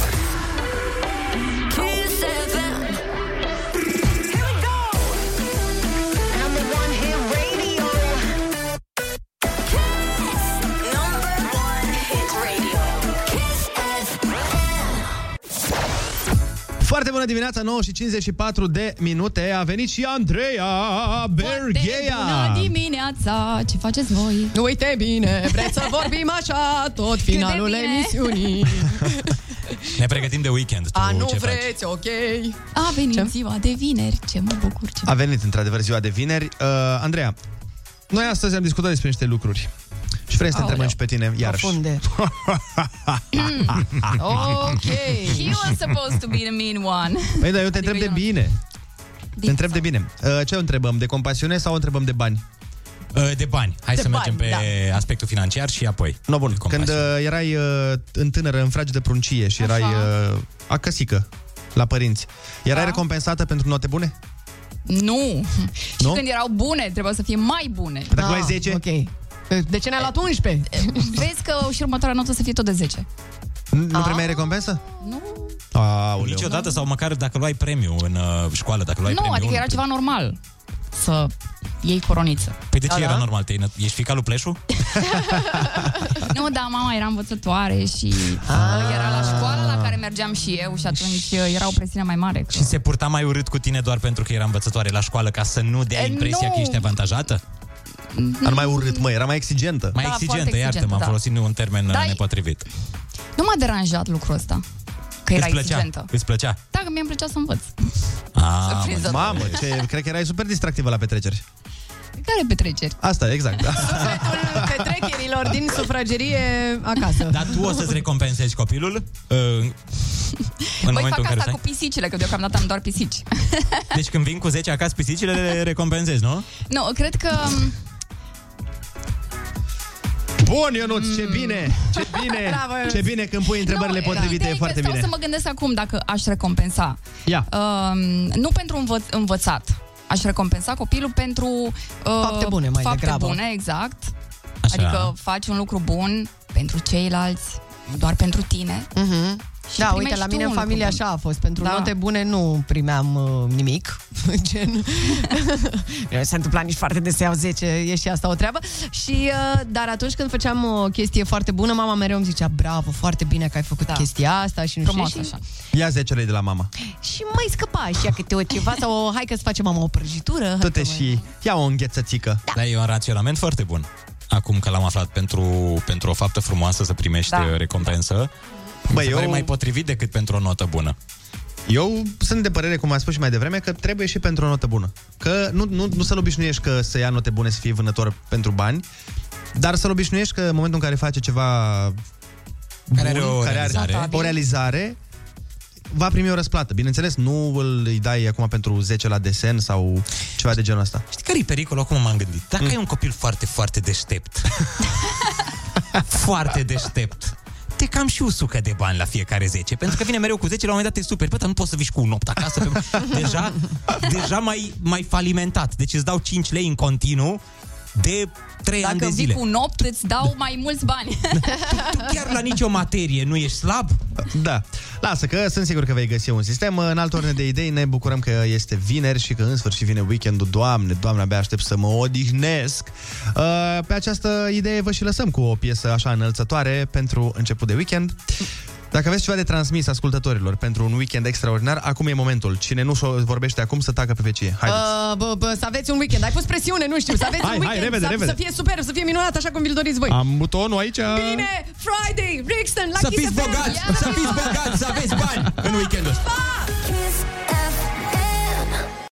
Foarte bună dimineața, 9 și 54 de minute. A venit și Andreea Bergheia. Bună dimineața! Ce faceți voi? Uite bine, vreți să vorbim așa tot Cât de finalul bine. emisiunii. Ne pregătim de weekend. Tu A, nu ce faci? vreți, ok. A venit ce? ziua de vineri. Ce mă bucur. Ce... A venit într-adevăr ziua de vineri. Uh, Andreea, noi astăzi am discutat despre niște lucruri. Și vrei să te Aoleu. întrebăm și pe tine, iarăși. Profunde. ok. He was supposed to be the mean one. Păi da, eu te întreb de bine. Te întreb de bine. Uh, ce o întrebăm? De compasiune sau o întrebăm de bani? Uh, De bani. Hai De să mergem bani, pe da. aspectul financiar și apoi. No, bun. Când uh, erai uh, în tânără, în frage de pruncie și erai uh, acăsică la părinți, erai Da. recompensată pentru note bune? Nu. Și Nu? când erau bune, trebuia să fie mai bune. Dacă luai 10? Ah, Ok. De ce ne-ai luat 11? Vezi că și următoarea notă să fie tot de 10. Nu primeai recompensă? Nu. Aoleu. Niciodată sau măcar dacă luai premiu în uh, școală, dacă luai Nu, premiu. adică în- era ceva normal să iei coroniță. Păi de ce Da, era da. normal? Te, ești fica lui Pleșu? Nu, da, mama era învățătoare și Ah. era la școală la care mergeam și eu și atunci uh, era o presiune mai mare. Că... Și se purta mai urât cu tine doar pentru că era învățătoare la școală ca să nu dea E, impresia nu. că ești avantajată? Ar mai urât, mă, era mai exigentă. Mai Da, exigentă, foarte iartă, exigentă, m-am da. folosit un termen Da, da, e- nepotrivit. Nu m-a deranjat lucrul ăsta. Că era Îți plăcea? exigentă. Îți plăcea? Da, că mie îmi plăcea să învăț. Ah, Surpriză. Mamă, ce, cred că erai super distractivă la petreceri. Care petreceri? Asta, exact. Da. Petrecherilor din sufragerie acasă. Dar tu o să-ți recompensezi copilul? Uh, în Voi momentul fac în care asta stai? cu pisicile, că deocamdată am doar pisici. Deci când vin cu 10 acasă pisicile, le recompensezi, nu? nu, cred că... Bun, Ionuț, ce bine, ce bine, Bravo, Ionuț. ce bine când pui întrebările Nu, potrivite, ideea e e foarte că stau bine. să mă gândesc acum dacă aș recompensa. Ia. Uh, nu pentru învăț- învățat. Aș recompensa copilul pentru uh, Fapte bune, mai fapte degrabă. bune, exact. Așa. Adică faci un lucru bun pentru ceilalți, nu doar pentru tine. Mhm. Și Da, uite, primești la tu mine în un familie lucru bun. așa a fost. Pentru Da. note bune nu primeam uh, nimic. Gen... Nu se întâmpla nici foarte des să iau 10, e și asta o treabă. Și, uh, dar atunci când făceam o chestie foarte bună, mama mereu îmi zicea, bravo, foarte bine că ai făcut da. chestia asta și nu Frumos știu. ce. așa. Ia 10 lei de la mama. Și, și mai scăpa și ea câte o ceva sau o, hai că să facem mama o prăjitură. hai Du-te că mai- și ia o înghețățică. Da. Dar e un raționament foarte bun. Acum că l-am aflat pentru, pentru o faptă frumoasă să primești Da. da. Recompensă, Bă, Băi, se eu- pare mai potrivit decât pentru o notă bună. Eu sunt de părere, cum am spus și mai devreme, că trebuie și pentru o notă bună. Că nu, nu, nu să-l obișnuiești că să ia note bune să fie vânător pentru bani, dar să-l obișnuiești că în momentul în care face ceva Care bun, are o care realizare. Are o realizare va primi o răsplată. Bineînțeles, nu îl îi dai acum pentru 10 la desen sau ceva de genul ăsta. Știi care e pericolul? Acum m-am gândit. Dacă mm. ai un copil foarte, foarte deștept, foarte deștept, te cam și usucă de bani la fiecare 10. Pentru că vine mereu cu 10, la un moment dat te superi. Bă, dar nu poți să vii și cu un 8 acasă. Pe... Deja, deja mai, mai falimentat. Deci îți dau 5 lei în continuu de 3 ani Dacă de vii zile. cu un 8, îți dau mai mulți bani. Chiar la nicio materie nu ești slab? Da. Lasă că sunt sigur că vei găsi un sistem. În altă ordine de idei ne bucurăm că este vineri și că în sfârșit vine weekendul. Doamne, doamne, abia aștept să mă odihnesc. Uh, Pe această idee vă și lăsăm cu o piesă așa înălțătoare pentru început de weekend. Dacă aveți ceva de transmis ascultătorilor pentru un weekend extraordinar, acum e momentul. Cine nu și-o vorbește acum să tacă pe vecie. Haideți! Uh, bă, bă, să aveți un weekend. Ai pus presiune, nu știu, să aveți Hai, un hai, weekend. repede, să, repede. să fie super, să fie minunat, așa cum vi-l doriți voi. Am butonul aici. Bine, Friday, Brixton, la Să Kiss fiți FM. bogați, Ia, să fiți bogați, să aveți bani în weekendul ăsta.